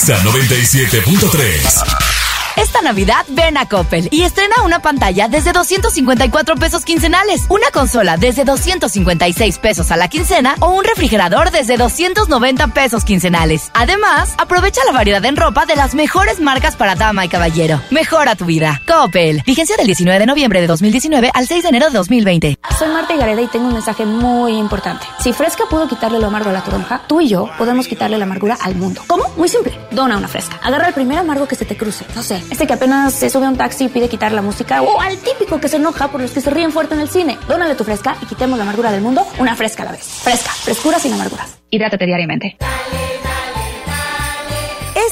Nexa 97.3. Esta Navidad ven a Coppel y estrena una pantalla desde 254 pesos quincenales, una consola desde 256 pesos a la quincena o un refrigerador desde 290 pesos quincenales. Además, aprovecha la variedad en ropa de las mejores marcas para dama y caballero. Mejora tu vida. Coppel. Vigencia del 19 de noviembre de 2019 al 6 de enero de 2020. Soy Marta Gareda y tengo un mensaje muy importante. Si Fresca pudo quitarle lo amargo a la toronja, tú y yo podemos quitarle la amargura al mundo. ¿Cómo? Muy simple. Dona una fresca. Agarra el primer amargo que se te cruce. No sé, este que apenas se sube a un taxi y pide quitar la música. O al típico que se enoja por los que se ríen fuerte en el cine. Dónale tu fresca y quitemos la amargura del mundo una fresca a la vez. Fresca. Frescura sin amarguras. Hidrátate diariamente.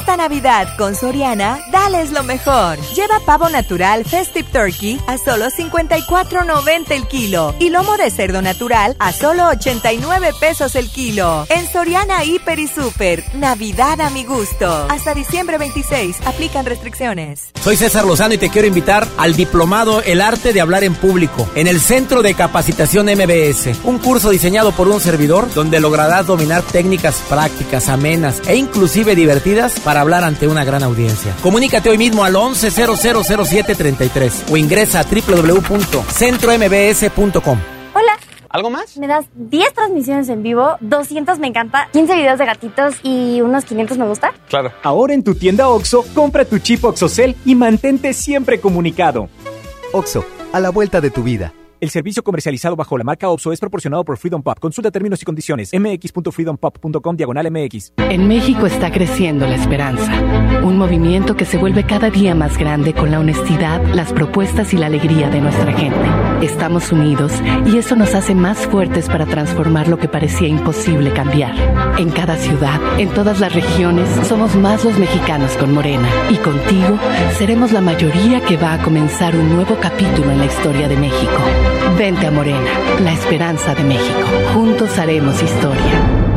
Esta Navidad con Soriana, dales lo mejor. Lleva pavo natural Festive Turkey a solo 54.90 el kilo y lomo de cerdo natural a solo 89 pesos el kilo. En Soriana Hiper y Super, Navidad a mi gusto. Hasta diciembre 26, aplican restricciones. Soy César Lozano y te quiero invitar al diplomado El arte de hablar en público en el Centro de Capacitación MBS, un curso diseñado por un servidor donde lograrás dominar técnicas prácticas, amenas e inclusive divertidas para hablar ante una gran audiencia. Comunícate hoy mismo al 11000733 o ingresa a www.centrombs.com. Hola. ¿Algo más? Me das 10 transmisiones en vivo, 200 me encanta, 15 videos de gatitos y unos 500 me gusta. Claro. Ahora en tu tienda OXO, compra tu chip OXOCEL y mantente siempre comunicado. OXO, a la vuelta de tu vida. El servicio comercializado bajo la marca OPSO es proporcionado por Freedom Pop. Consulta términos y condiciones. mx.freedompop.com diagonal mx. En México está creciendo la esperanza. Un movimiento que se vuelve cada día más grande con la honestidad, las propuestas y la alegría de nuestra gente. Estamos unidos y eso nos hace más fuertes para transformar lo que parecía imposible cambiar. En cada ciudad, en todas las regiones, somos más los mexicanos con Morena. Y contigo seremos la mayoría que va a comenzar un nuevo capítulo en la historia de México. Vente a Morena, la esperanza de México. Juntos haremos historia.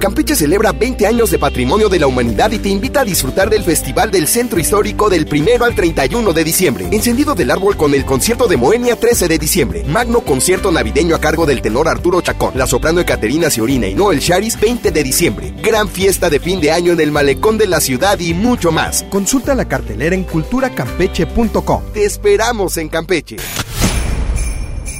Campeche celebra 20 años de patrimonio de la humanidad y te invita a disfrutar del Festival del Centro Histórico del 1 al 31 de diciembre. Encendido del árbol con el concierto de Moenia 13 de diciembre. Magno concierto navideño a cargo del tenor Arturo Chacón, la soprano Ecaterina Ciorina y Noel Charis 20 de diciembre. Gran fiesta de fin de año en el malecón de la ciudad y mucho más. Consulta la cartelera en culturacampeche.com. Te esperamos en Campeche.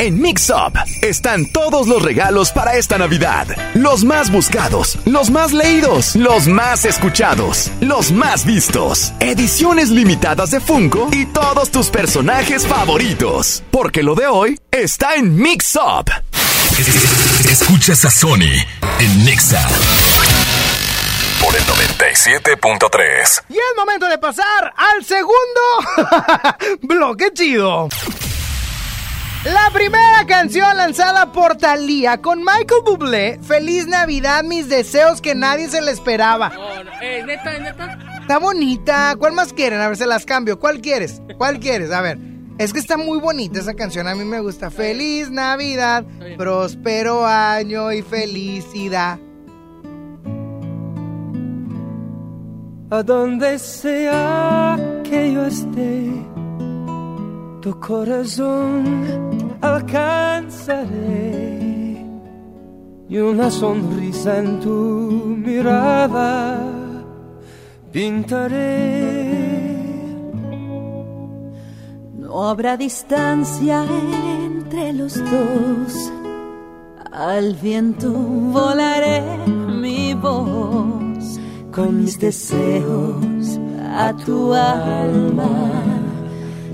En Mix Up están todos los regalos para esta Navidad. Los más buscados, los más leídos, los más escuchados, los más vistos. Ediciones limitadas de Funko y todos tus personajes favoritos. Porque lo de hoy está en Mix Up. Escuchas a Sony en Nexa. Por el 97.3. Y es momento de pasar al segundo bloque chido. La primera canción lanzada por Thalía con Michael Bublé, Feliz Navidad, mis deseos que nadie se le esperaba. Eh, neta, neta. Está bonita. ¿Cuál más quieren? A ver, se las cambio. ¿Cuál quieres? ¿Cuál quieres? A ver. Es que está muy bonita esa canción. A mí me gusta. Feliz Navidad, próspero año y felicidad. A donde sea que yo esté, tu corazón alcanzaré y una sonrisa en tu mirada pintaré. No habrá distancia entre los dos. Al viento volaré mi voz con mis deseos a tu alma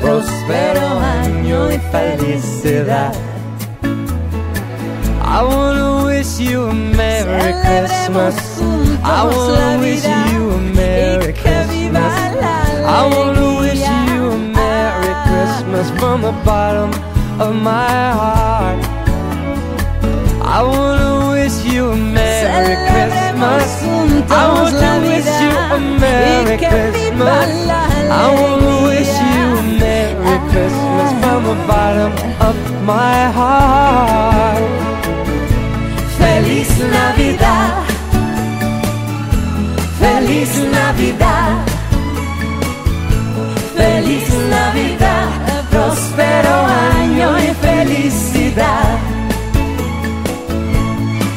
próspero año y felicidad. I wanna wish you a Merry Christmas. I wanna wish you a Merry Christmas. I wanna wish you a Merry Christmas from the bottom of my heart. I wanna wish you a Merry Christmas. I wanna wish you a Merry Christmas. I wanna wish you a Merry Christmas from the bottom of my heart. Feliz Navidad. Feliz Navidad. Feliz Navidad. Próspero año y felicidad.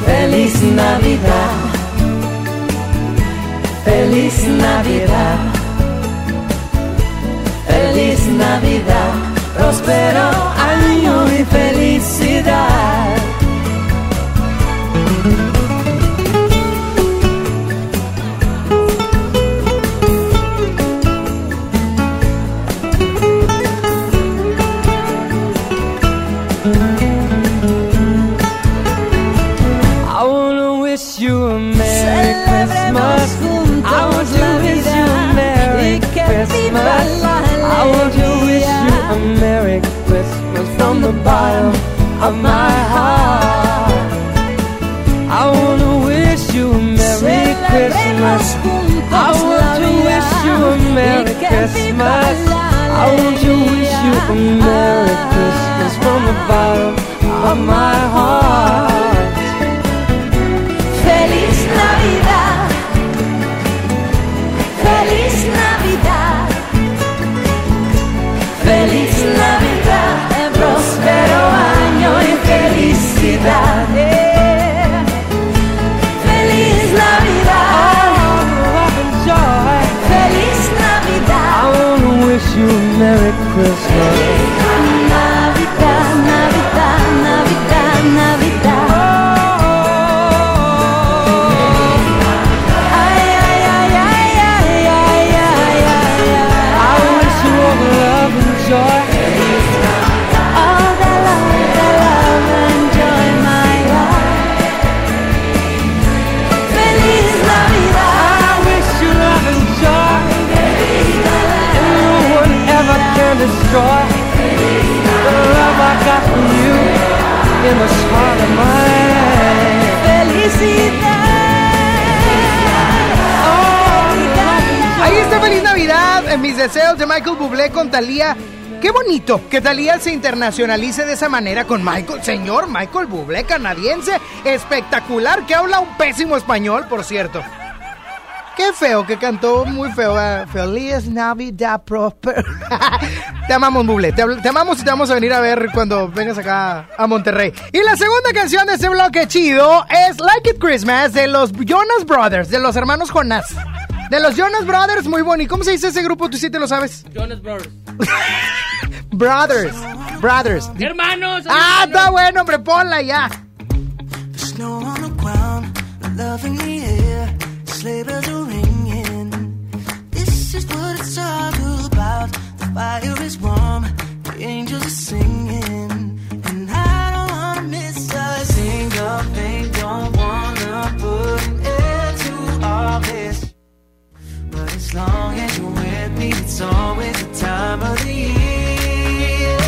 Feliz Navidad. Feliz Navidad. Navidad. Próspero año y felicidad. The bottom of my heart. I wanna wish you a Merry Christmas. I want to wish you a Merry Christmas. I want to wish you a Merry Christmas from the bottom of my heart. Ahí está Feliz Navidad, en mis deseos de Michael Bublé con Thalía. Qué bonito que Thalía se internacionalice de esa manera con Michael, señor Michael Bublé, canadiense, espectacular, que habla un pésimo español, por cierto. Qué feo, que cantó muy feo. eh. Feliz Navidad, Prosper. te amamos, Bublé. Te, te amamos y te vamos a venir a ver cuando vengas acá a Monterrey. Y la segunda canción de este bloque chido es Like It Christmas de los Jonas Brothers, de los hermanos Jonas. De los Jonas Brothers, muy bonito. ¿Cómo se dice ese grupo? Tú sí te lo sabes. Jonas Brothers. Brothers. Brothers. Hermanos. Ah, está bueno, hombre, ponla ya. This is what it's all fire is warm, the angels are singing, and I don't wanna miss a single thing. Don't wanna put an end to all this. But as long as you're with me, it's always the time of the year.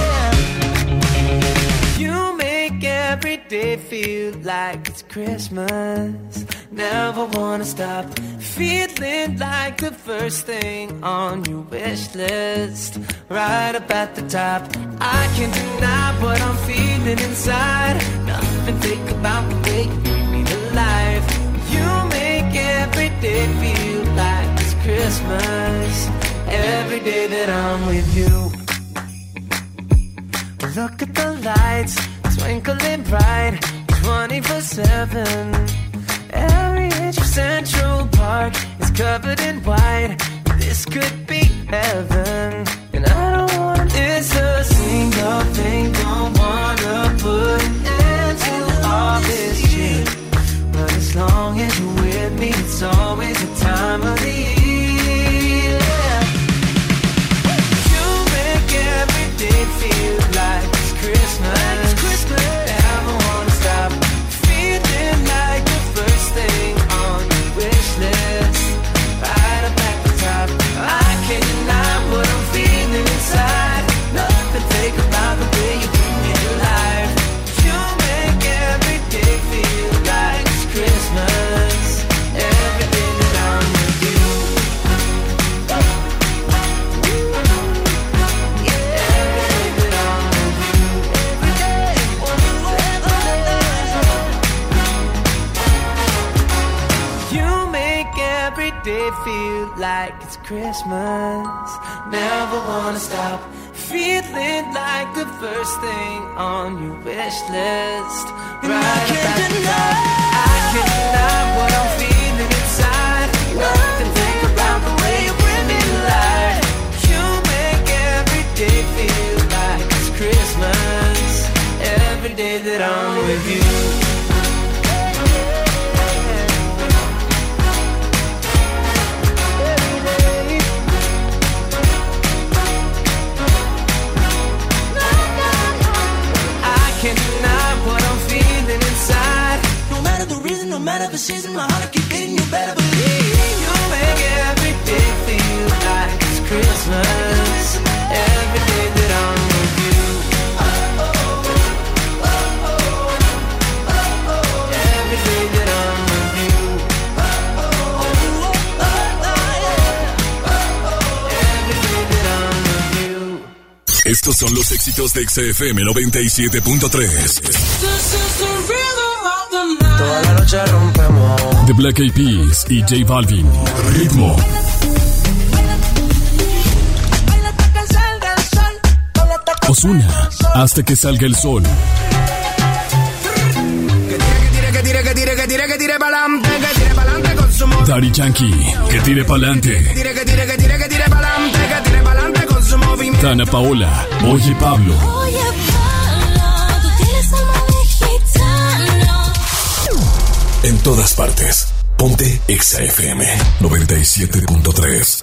You make every day feel like it's Christmas. Never wanna stop feeling like the first thing on your wish list. Right up at the top. I can't deny what I'm feeling inside. Nothing fake about the way you bring me to life. You make every day feel like it's Christmas. Every day that I'm with you. Look at the lights twinkling bright 24 7. Every inch of Central Park is covered in white. This could be heaven. And I don't wanna miss a single thing. Don't wanna put an end to all this shit. But as long as you're with me, it's always the time of the year. You make every day on your wish list. Right about now, I can't season, my heart keep beating. You better believe you make every day feel like it's Christmas. Every day that I'm with you. Every day that I'm with you. Every day that I'm with you. Estos son los éxitos de XFM 97.3. Toda la noche rompemos. The Black Eyed Peas y J Balvin. Ritmo. Osuna. Hasta que salga el sol. Que tire, que tire, que tire, que tire pa'lante, todas partes. Ponte XFM 97.3.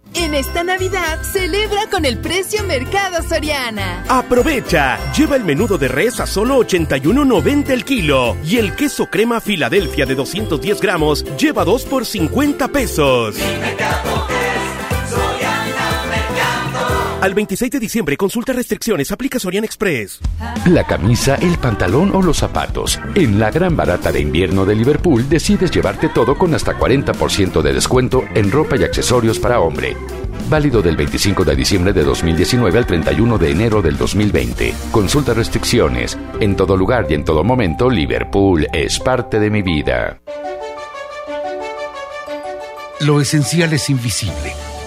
En esta Navidad, celebra con el precio Mercado Soriana. Aprovecha, lleva el menudo de res a solo 81.90 el kilo y el queso crema Filadelfia de 210 gramos lleva 2 por 50 pesos. Al 26 de diciembre consulta restricciones, aplica Sorian Express. La camisa, el pantalón o los zapatos. En la gran barata de invierno de Liverpool decides llevarte todo con hasta 40% de descuento en ropa y accesorios para hombre. Válido del 25 de diciembre de 2019 al 31 de enero del 2020. Consulta restricciones. En todo lugar y en todo momento, Liverpool es parte de mi vida. Lo esencial es invisible,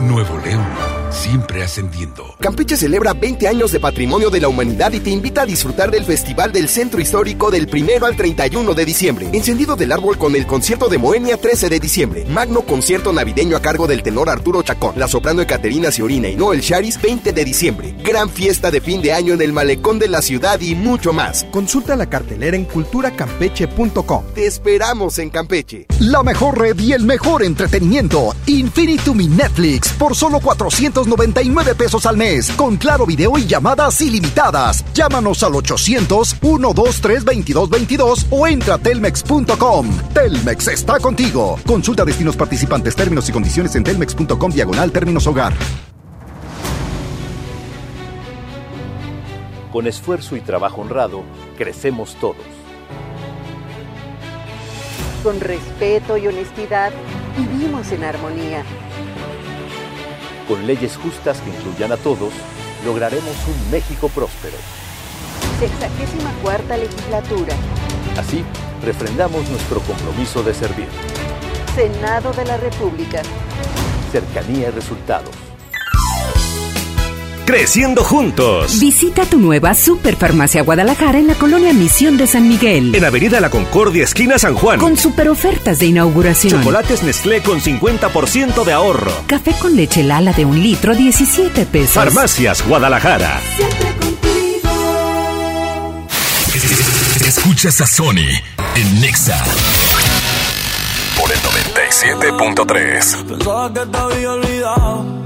Nuevo León, siempre ascendiendo. Campeche celebra 20 años de patrimonio de la humanidad y te invita a disfrutar del Festival del Centro Histórico del 1 al 31 de diciembre. Encendido del árbol con el concierto de Moenia 13 de diciembre. Magno concierto navideño a cargo del tenor Arturo Chacón. La soprano Ecaterina Ciorina y Noel Charis 20 de diciembre. Gran fiesta de fin de año en el malecón de la ciudad y mucho más. Consulta la cartelera en culturacampeche.com. Te esperamos en Campeche. La mejor red y el mejor entretenimiento. Infinitum y Netflix por solo 499 pesos al mes. Con claro video y llamadas ilimitadas. Llámanos al 800-123-2222 o entra a telmex.com. Telmex está contigo. Consulta destinos participantes, términos y condiciones en telmex.com diagonal términos hogar. Con esfuerzo y trabajo honrado, crecemos todos. Con respeto y honestidad, vivimos en armonía. Con leyes justas que incluyan a todos, lograremos un México próspero. Sexagésima cuarta legislatura. Así, refrendamos nuestro compromiso de servir. Senado de la República. Cercanía y resultados. Creciendo juntos. Visita tu nueva Superfarmacia Guadalajara en la colonia Misión de San Miguel. En Avenida La Concordia, esquina San Juan. Con super ofertas de inauguración. Chocolates Nestlé con 50% de ahorro. Café con leche Lala de un litro, 17 pesos. Farmacias Guadalajara. Escuchas a Sony en Nexa por el 97.3. Pensaba que te había olvidado.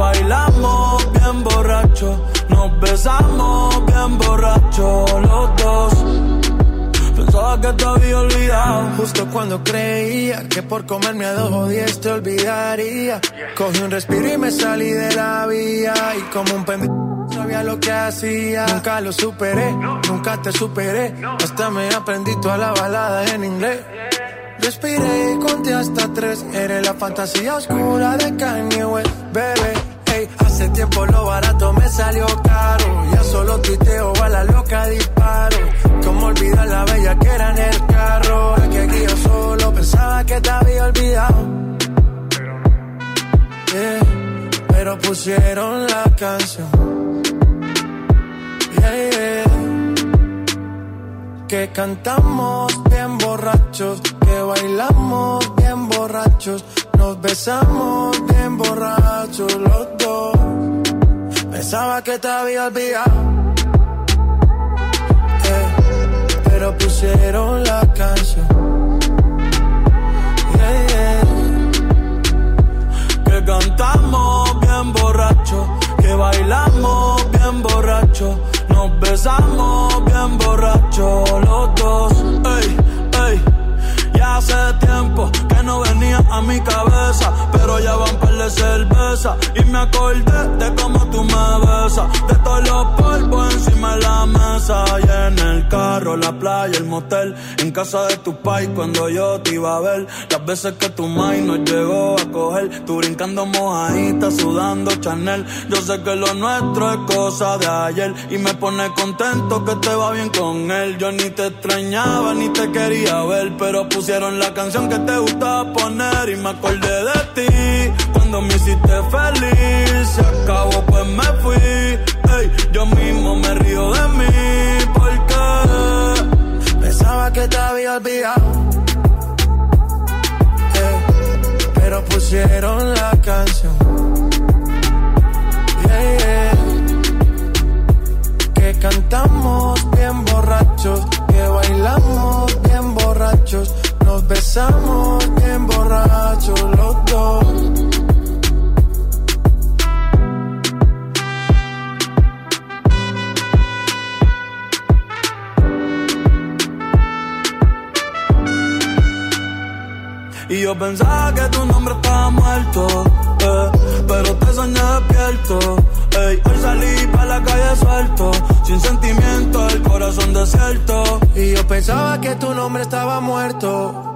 bailamos bien borracho, nos besamos bien borracho los dos. Pensaba que te había olvidado. Justo cuando creía que por comerme a dos o te olvidaría. Cogí un respiro y me salí de la vía. Y como un pendejo sabía lo que hacía. Nunca lo superé, nunca te superé. Hasta me aprendí toda la balada en inglés. Respiré y conté hasta tres. Eres la fantasía oscura de Kanye West, bebé. Hace tiempo lo barato me salió caro. Ya solo tuiteo a la loca disparo. Como olvidar la bella que era en el carro. Es que yo solo pensaba que te había olvidado. Yeah, pero pusieron la canción. Yeah. Que cantamos bien borrachos, que bailamos bien borrachos, nos besamos bien borrachos los dos. Pensaba que te había olvidado, eh, pero pusieron la canción. Que cantamos bien borracho, que bailamos bien borracho, nos besamos bien borracho los dos. Ey, ey, ya hace tiempo que no venía a mi cabeza, pero ya van par de cerveza. Y me acordé de cómo tú me besas, de todos los polvos encima de la mesa. Y en el carro, la playa, el motel, en casa de tu pai cuando yo te iba a ver, las veces que tu mai nos llegó a coger, tú brincando mojadita, sudando Chanel, yo sé que lo nuestro es cosa de ayer. Y me pone contento que te va bien con él, yo ni te extrañaba ni te quería ver, pero pusieron la canción que te gustaba poner y me acordé de ti, cuando me hiciste feliz, se acabó pues me fui, yo mismo me río de mí, porque Pensaba que te había olvidado. Eh, pero pusieron la canción. Que cantamos bien borrachos, que bailamos bien borrachos, nos besamos bien borrachos los dos. Y yo pensaba que tu nombre estaba muerto, eh, pero te soñé despierto. Ey, hoy salí pa' la calle suelto, sin sentimiento, el corazón desierto. Y yo pensaba que tu nombre estaba muerto.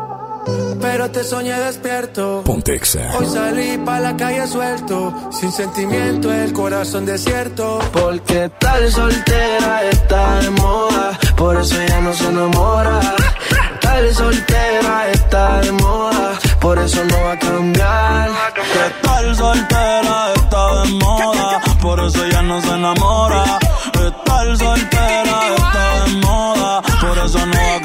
Pero te soñé despierto. Pontexa. Hoy salí pa' la calle suelto, sin sentimiento, el corazón desierto. Porque tal soltera está de moda, por eso ya no se enamora. Tal soltera está de moda, por eso no va a cambiar. Que tal soltera está de moda, por eso ya no se enamora. Estar soltera está de moda, por eso no va a cambiar.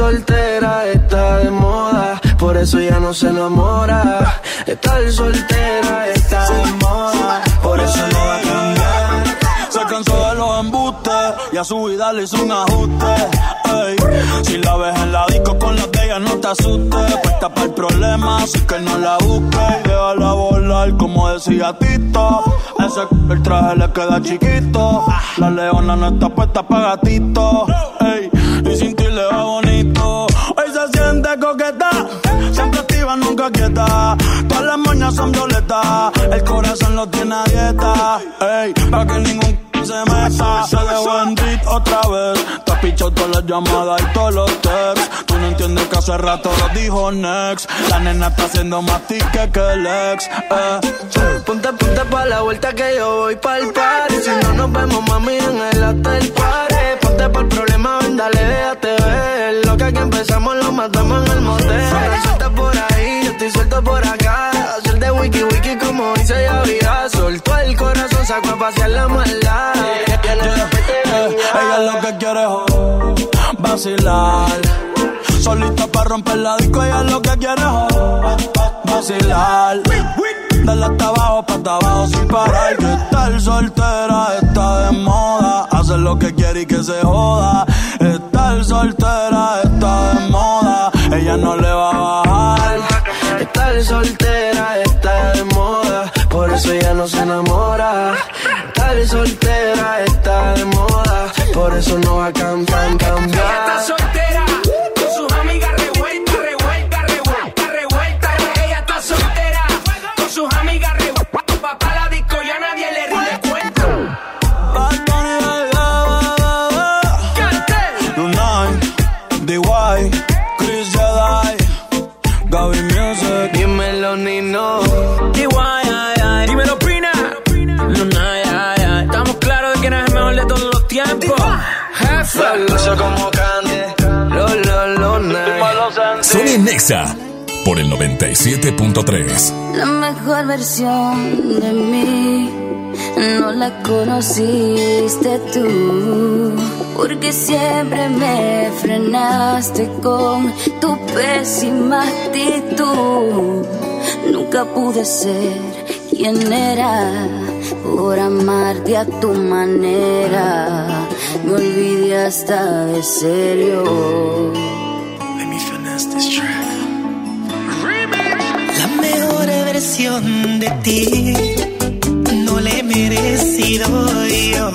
Soltera está de moda, por eso ya no se enamora. Estar soltera está de moda, por eso no va a cambiar. Se cansó de los embustes, y a su vida le hizo un ajuste. Si la ves en la disco con la de ella, no te asustes. Puesta para el problema, así que no la busques. Déjala volar, como decía Tito. Ese el traje le queda chiquito. La leona no está puesta para gatito. ey. Y sin ti le va bonito. El corazón lo tiene a dieta. Ey, para que ningún se meta. Se dejó en beat otra vez. Te has pichado todas las llamadas y todos los texts. Tú no entiendes que hace rato lo dijo Next. La nena está haciendo más tique que el ex. Eh. Ponte, ponte pa' la vuelta que yo voy pa'l party. Si no nos vemos, mami, en el hotel party. Por problema, ven, dale, déjate ver. Lo que aquí empezamos lo matamos en el motel. Suelta por ahí, yo estoy suelto por acá. Hacer de wiki wiki como dice ya. Soltó el corazón, sacó a pasear la maldad. Eh, ella lo que quiere es joder, vacilar. Solita para romper la disco, ella lo que quiere es joder, vacilar. Dale hasta abajo, pa' hasta abajo sin parar. Que estar soltera está de moda. Hacer lo que quiere y que se joda. Estar soltera está de moda. Ella no le va a bajar. Estar soltera está de moda, por eso ella no se enamora. Estar soltera está de moda, por eso no va a cambiar, cambiar. Sony Nexa por el 97.3. La mejor versión de mí no la conociste tú, porque siempre me frenaste con tu pésima actitud. Nunca pude ser quien era por amarte a tu manera. Me olvidé hasta de serio. La mejor versión de ti no la he merecido yo.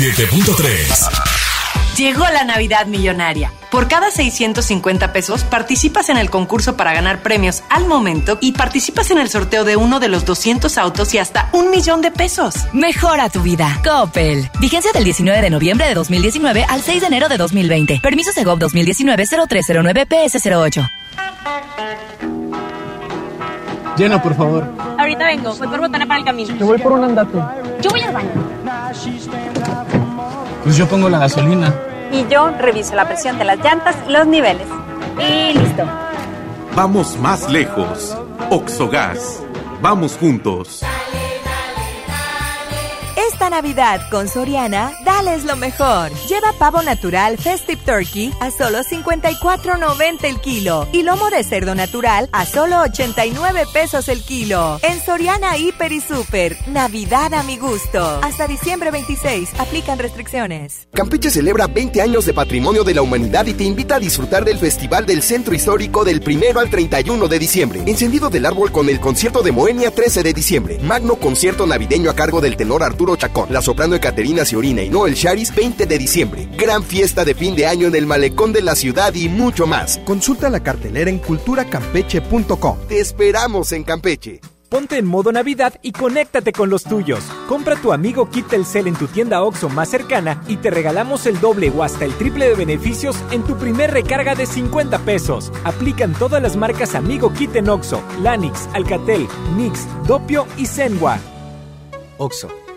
97.3. Llegó la Navidad Millonaria. Por cada 650 pesos participas en el concurso para ganar premios al momento y participas en el sorteo de uno de los 200 autos y hasta un millón de pesos. Mejora tu vida. Coppel. Vigencia del 19 de noviembre de 2019 al 6 de enero de 2020. Permiso Segov 2019-0309 PS08. Llena, por favor. Ahorita vengo, voy por botana para el camino. Te voy por un andate. Yo voy al baño. Pues yo pongo la gasolina. Y yo reviso la presión de las llantas y los niveles. Y listo. Vamos más lejos. Oxogas. Vamos juntos. Navidad con Soriana, dales lo mejor. Lleva pavo natural Festive Turkey a solo 54.90 el kilo y lomo de cerdo natural a solo 89 pesos el kilo. En Soriana Hiper y Super, Navidad a mi gusto. Hasta diciembre 26, aplican restricciones. Campeche celebra 20 años de patrimonio de la humanidad y te invita a disfrutar del Festival del Centro Histórico del 1 al 31 de diciembre. Encendido del árbol con el concierto de Moenia 13 de diciembre. Magno concierto navideño a cargo del tenor Arturo Chacón. La soprano Caterina Ciorina y Noel Charis 20 de diciembre. Gran fiesta de fin de año en el malecón de la ciudad y mucho más. Consulta la cartelera en culturacampeche.com. Te esperamos en Campeche. Ponte en modo Navidad y conéctate con los tuyos. Compra tu amigo Kit Telcel en tu tienda OXO más cercana y te regalamos el doble o hasta el triple de beneficios en tu primer recarga de 50 pesos. Aplican todas las marcas Amigo Kit en OXO, Lanix, Alcatel, Nix, Dopio y Zenwa. OXO,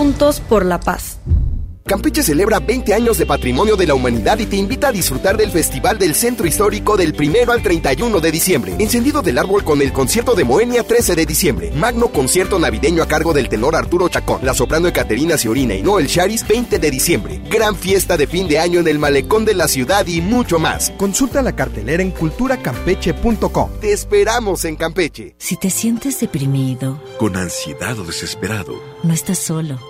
Juntos por la paz. Campeche celebra 20 años de patrimonio de la humanidad y te invita a disfrutar del Festival del Centro Histórico del 1 al 31 de diciembre. Encendido del árbol con el concierto de Moenia 13 de diciembre. Magno concierto navideño a cargo del tenor Arturo Chacón. La soprano Caterina Ciorina y Noel Charis 20 de diciembre. Gran fiesta de fin de año en el malecón de la ciudad y mucho más. Consulta la cartelera en culturacampeche.com. Te esperamos en Campeche. Si te sientes deprimido, con ansiedad o desesperado, no estás solo.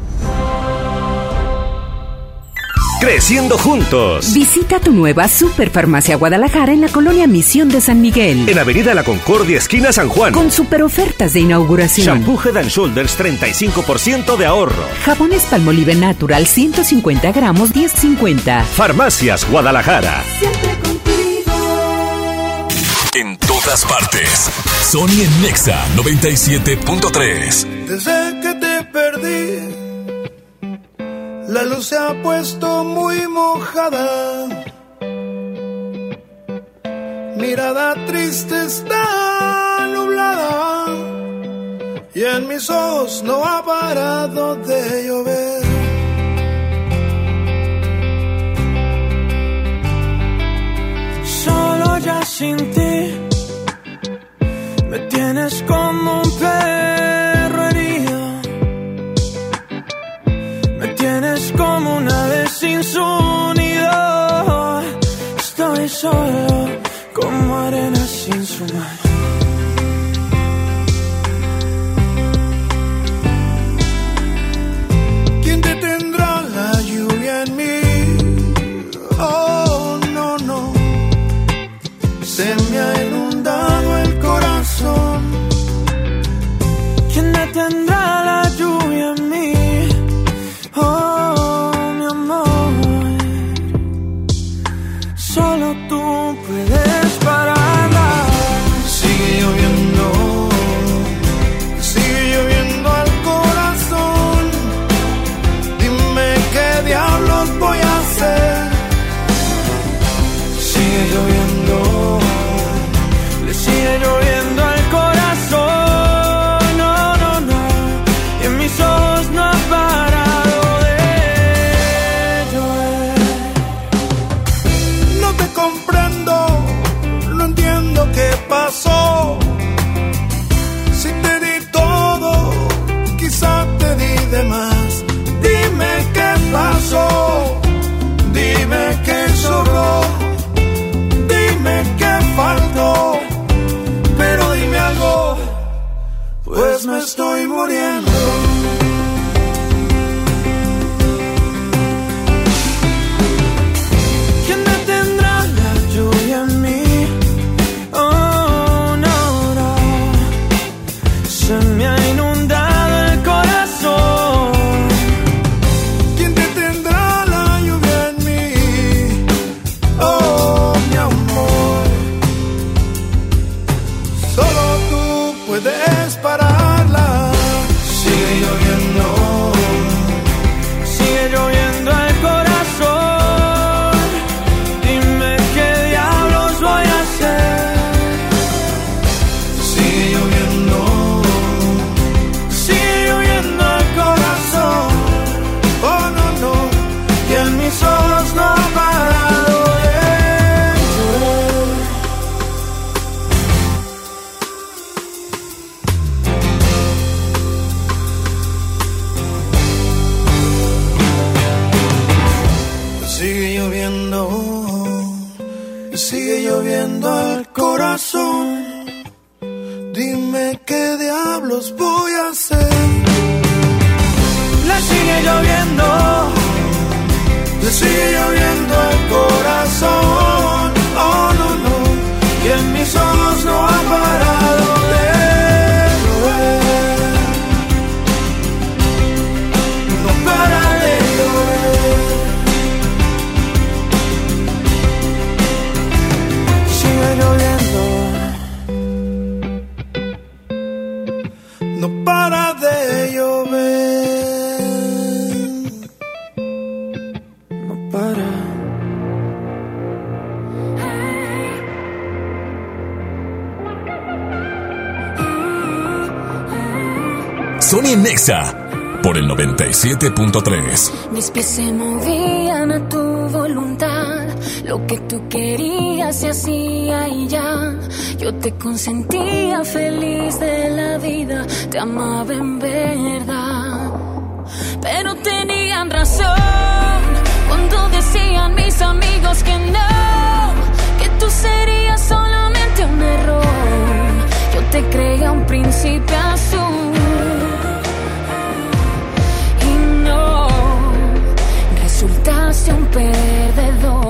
Creciendo juntos. Visita tu nueva Superfarmacia Guadalajara en la colonia Misión de San Miguel. En Avenida La Concordia, esquina San Juan. Con super ofertas de inauguración. Shampoo Head and Shoulders 35% de ahorro. Jabones Palmolive Natural 150 gramos 10.50. Farmacias Guadalajara. Siempre contigo. En todas partes. Sony en Nexa 97.3. Desde que te perdí. La luz se ha puesto muy mojada. Mirada triste está nublada. Y en mis ojos no ha parado de llover. Solo ya sin ti. Me tienes como un perro solo como arena sin su mar. Me estoy muriendo. 107.3. Mis pies se movían a tu voluntad. Lo que tú querías se hacía y ya. Yo te consentía feliz de la vida. Te amaba en verdad. Pero tenían razón cuando decían mis amigos que no. Que tú serías solamente un error. Yo te creía un príncipe azul un perdedor.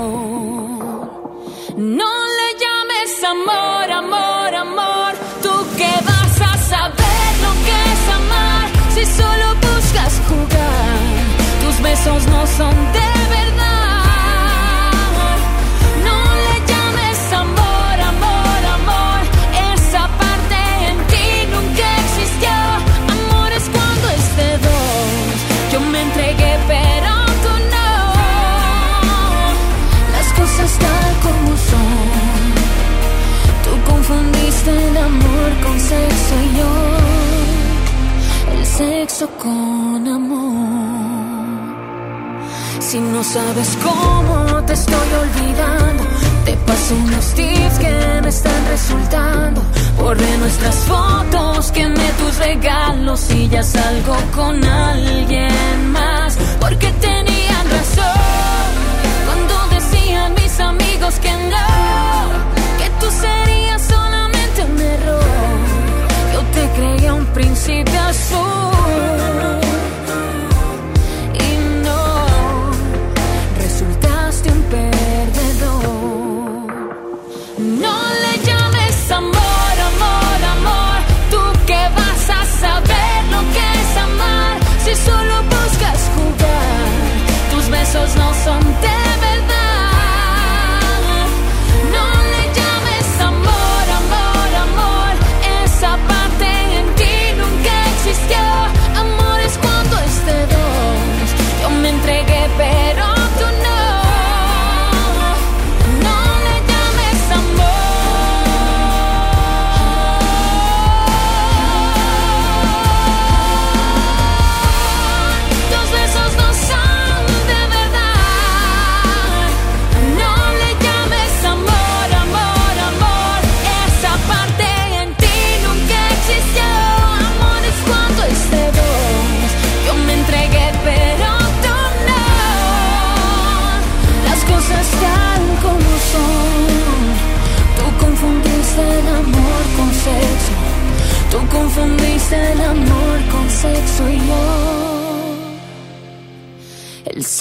No le llames amor, amor, amor. Tú que vas a saber lo que es amar si solo buscas jugar. Tus besos no son de sexo con amor. Si no sabes cómo te estoy olvidando, te paso unos tips que me están resultando. Borré nuestras fotos, quemé tus regalos y ya salgo con alguien más. Porque tenían razón cuando decían mis amigos que no, que tú serías solamente un error. Yo te creía un príncipe azul.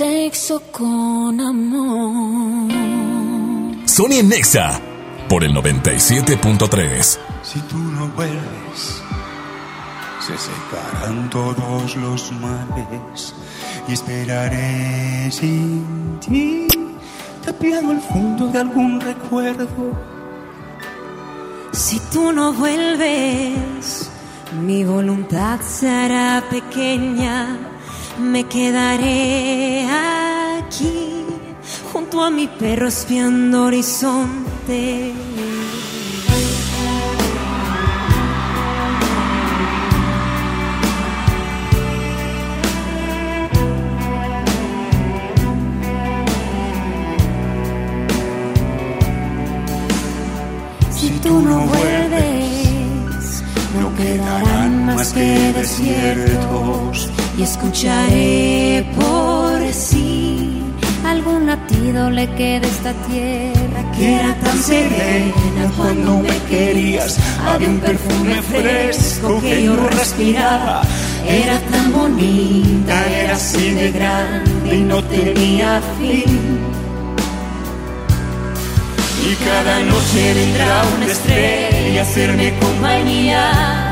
Sexo con amor. Sony Nexa por el 97.3. Si tú no vuelves, se secarán todos los males y esperaré sin ti, tapiado al fondo de algún recuerdo. Si tú no vuelves, mi voluntad será pequeña, me quedaré aquí junto a mi perro espiando horizonte. Si tú no vuelves, no quedarán más que desiertos y escucharé por sí algún latido le queda esta tierra que era tan serena cuando me querías. Había un perfume fresco que yo respiraba. Era tan bonita, era así de grande y no tenía fin. Y cada noche vendrá una estrella a hacerme compañía.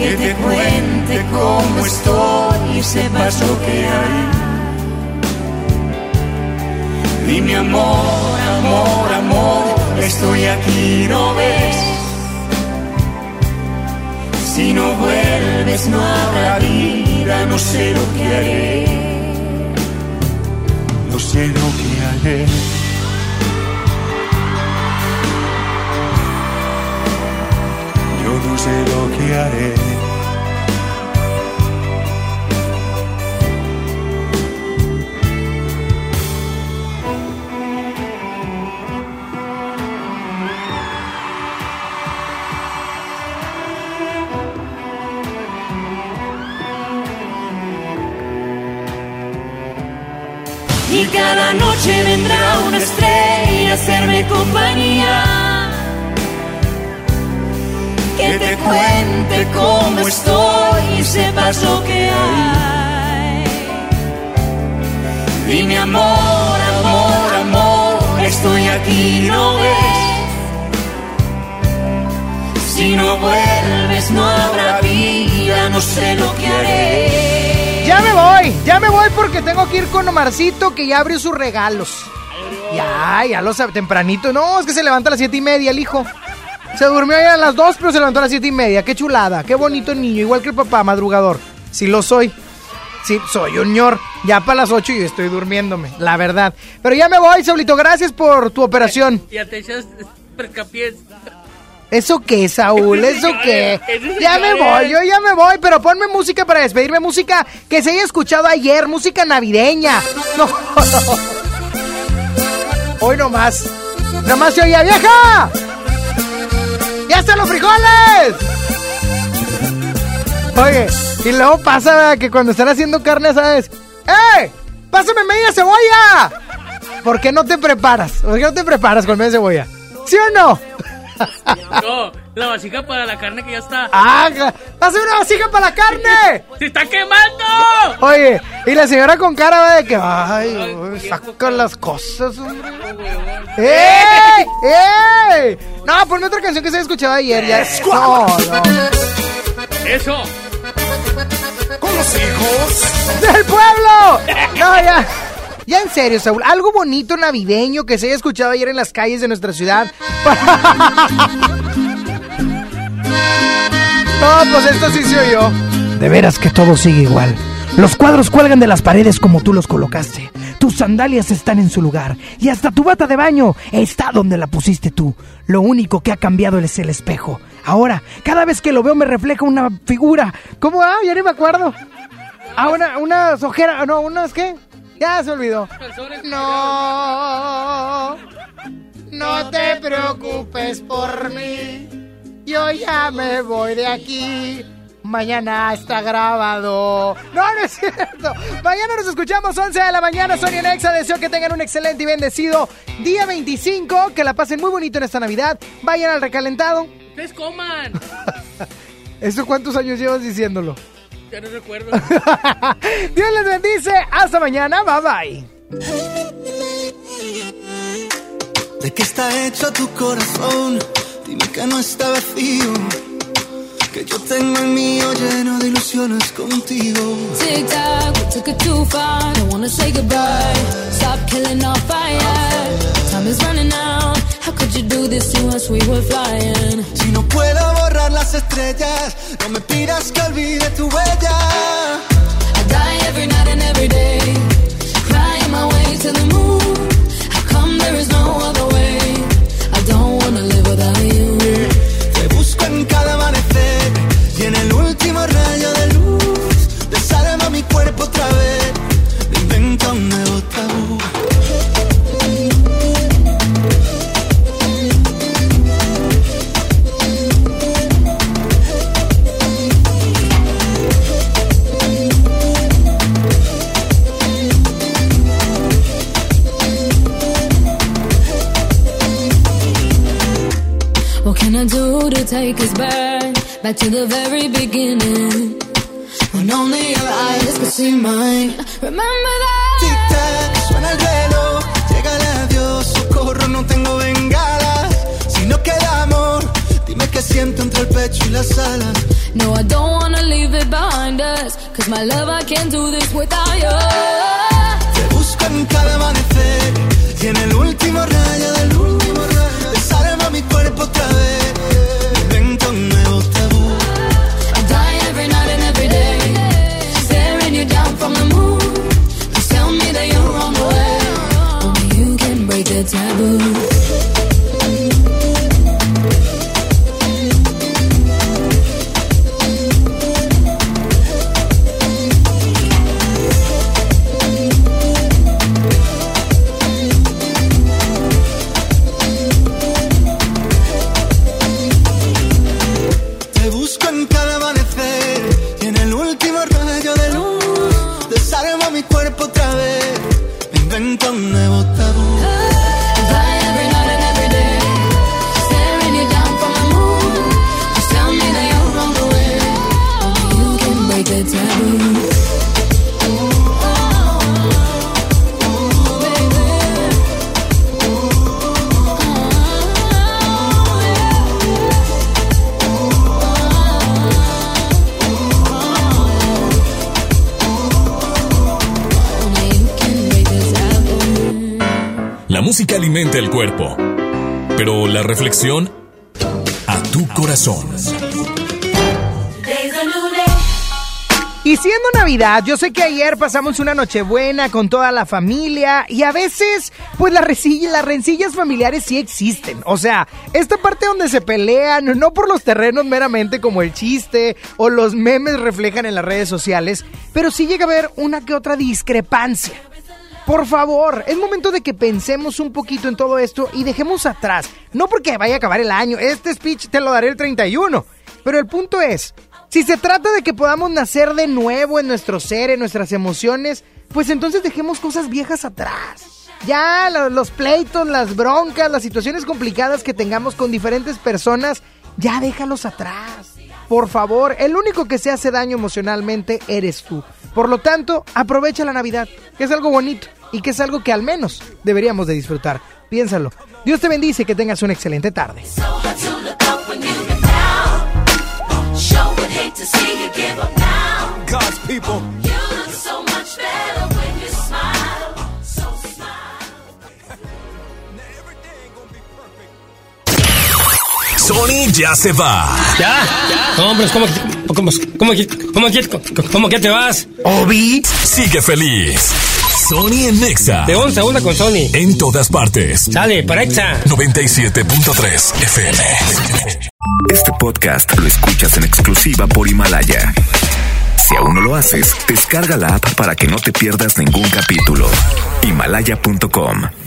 Que te cuente cómo estoy y sepas lo que hay. Dime amor, amor, amor, estoy aquí, ¿no ves? Si no vuelves no habrá vida, no sé lo que haré. No sé lo que haré. Lo que haré. Y cada noche vendrá una estrella a hacerme compañía. Que te cuente cómo estoy y sepas lo que hay. Dime amor, amor, amor, estoy aquí, ¿no ves? Si no vuelves no habrá vida, no sé lo que haré. Ya me voy, ya me voy porque tengo que ir con Omarcito que ya abrió sus regalos. Ya, ya lo sabe, tempranito. No, es que se levanta a las siete y media el hijo. Se durmió ya a las dos, pero se levantó a las siete y media. Qué chulada, qué bonito niño, igual que el papá, madrugador. Sí lo soy. Sí, soy un ñor. Ya para las ocho y estoy durmiéndome, la verdad. Pero ya me voy, Saulito, gracias por tu operación. Ya te echas percapiés. ¿Eso qué, Saúl? ¿Eso qué? Ya me voy, yo ya me voy, pero ponme música para despedirme, música que se haya escuchado ayer, música navideña. No, no. Hoy nomás. Nomás se oía, vieja. ¡Ya están los frijoles! Oye, y luego pasa que cuando están haciendo carne, ¿sabes? ¡Eh! ¡Pásame media cebolla! ¿Por qué no te preparas? ¿Por qué no te preparas con media cebolla? ¿Sí o no? No, la vasija para la carne que ya está. ¡Ah! ¡Pásame una vasija para la carne! ¡Se está quemando! Oye, y la señora con cara ¿verdad? de que, ay, uy, saca las cosas, hombre. ¡Ey! ¡Ey! No, ponme otra canción que se había escuchado ayer. Ya. No, no. Eso. Con los hijos. ¡Del pueblo! No, ya. Ya en serio, Saúl, algo bonito navideño que se haya escuchado ayer en las calles de nuestra ciudad. No, pues esto sí se oyó. De veras que todo sigue igual. Los cuadros cuelgan de las paredes como tú los colocaste. Tus sandalias están en su lugar. Y hasta tu bata de baño está donde la pusiste tú. Lo único que ha cambiado es el espejo. Ahora, cada vez que lo veo me refleja una figura. ¿Cómo? Ah, ya ni me acuerdo. Ah, una, unas ojeras. No, unas qué? Ya se olvidó. No. No te preocupes por mí. Yo ya me voy de aquí. Mañana está grabado. No, no es cierto. Mañana nos escuchamos 11 de la mañana. Sonia Nexa. Deseo que tengan un excelente y bendecido día 25. Que la pasen muy bonito en esta Navidad. Vayan al recalentado. Ustedes coman. ¿Eso cuántos años llevas diciéndolo? Ya no recuerdo. Dios les bendice. Hasta mañana. Bye bye. ¿De qué está hecho tu corazón? Dime que no está vacío. Que yo tengo el mío lleno de ilusiones contigo. Tic tac, we took it too far. Don't wanna say goodbye. Stop killing our fire. Time is running out. How could you do this to us? We were flying. Si no puedo borrar las estrellas, no me pidas que olvide tu huella. I die every night and every day. Crying my way to the moon. How come there is no other take us back? Back to the very beginning. When only your eyes could see mine. Remember that? Tic tac, suena el reloj, llega adiós, socorro, no tengo bengala. Si no queda amor, dime qué siento entre el pecho y las alas. No, I don't wanna leave it behind us. Cause my love, I can't do this without you. Te busco en cada amanecer y en el último rayo de luz desarma mi cuerpo otra vez. The taboo. El cuerpo, pero la reflexión a tu corazón. Y siendo Navidad, yo sé que ayer pasamos una Nochebuena con toda la familia y a veces, pues las, resi- las rencillas familiares sí existen. O sea, esta parte donde se pelean, no por los terrenos meramente como el chiste o los memes reflejan en las redes sociales, pero sí llega a haber una que otra discrepancia. Por favor, es momento de que pensemos un poquito en todo esto y dejemos atrás. No porque vaya a acabar el año, este speech te lo daré el 31. Pero el punto es, si se trata de que podamos nacer de nuevo en nuestro ser, en nuestras emociones, pues entonces dejemos cosas viejas atrás. Ya lo- los pleitos, las broncas, las situaciones complicadas que tengamos con diferentes personas, ya déjalos atrás. Por favor, el único que se hace daño emocionalmente eres tú. Por lo tanto, aprovecha la Navidad, que es algo bonito y que es algo que al menos deberíamos de disfrutar. Piénsalo. Dios te bendice y que tengas una excelente tarde. Sony ya se va. ¿Ya? Pero ¿cómo, cómo, cómo, cómo, cómo, cómo que te vas? Obi sigue feliz. Sony en Nexa. De once a una con Sony. En todas partes. Sale, para Exa. 97.3 FM. Este podcast lo escuchas en exclusiva por Himalaya. Si aún no lo haces, descarga la app para que no te pierdas ningún capítulo. Himalaya.com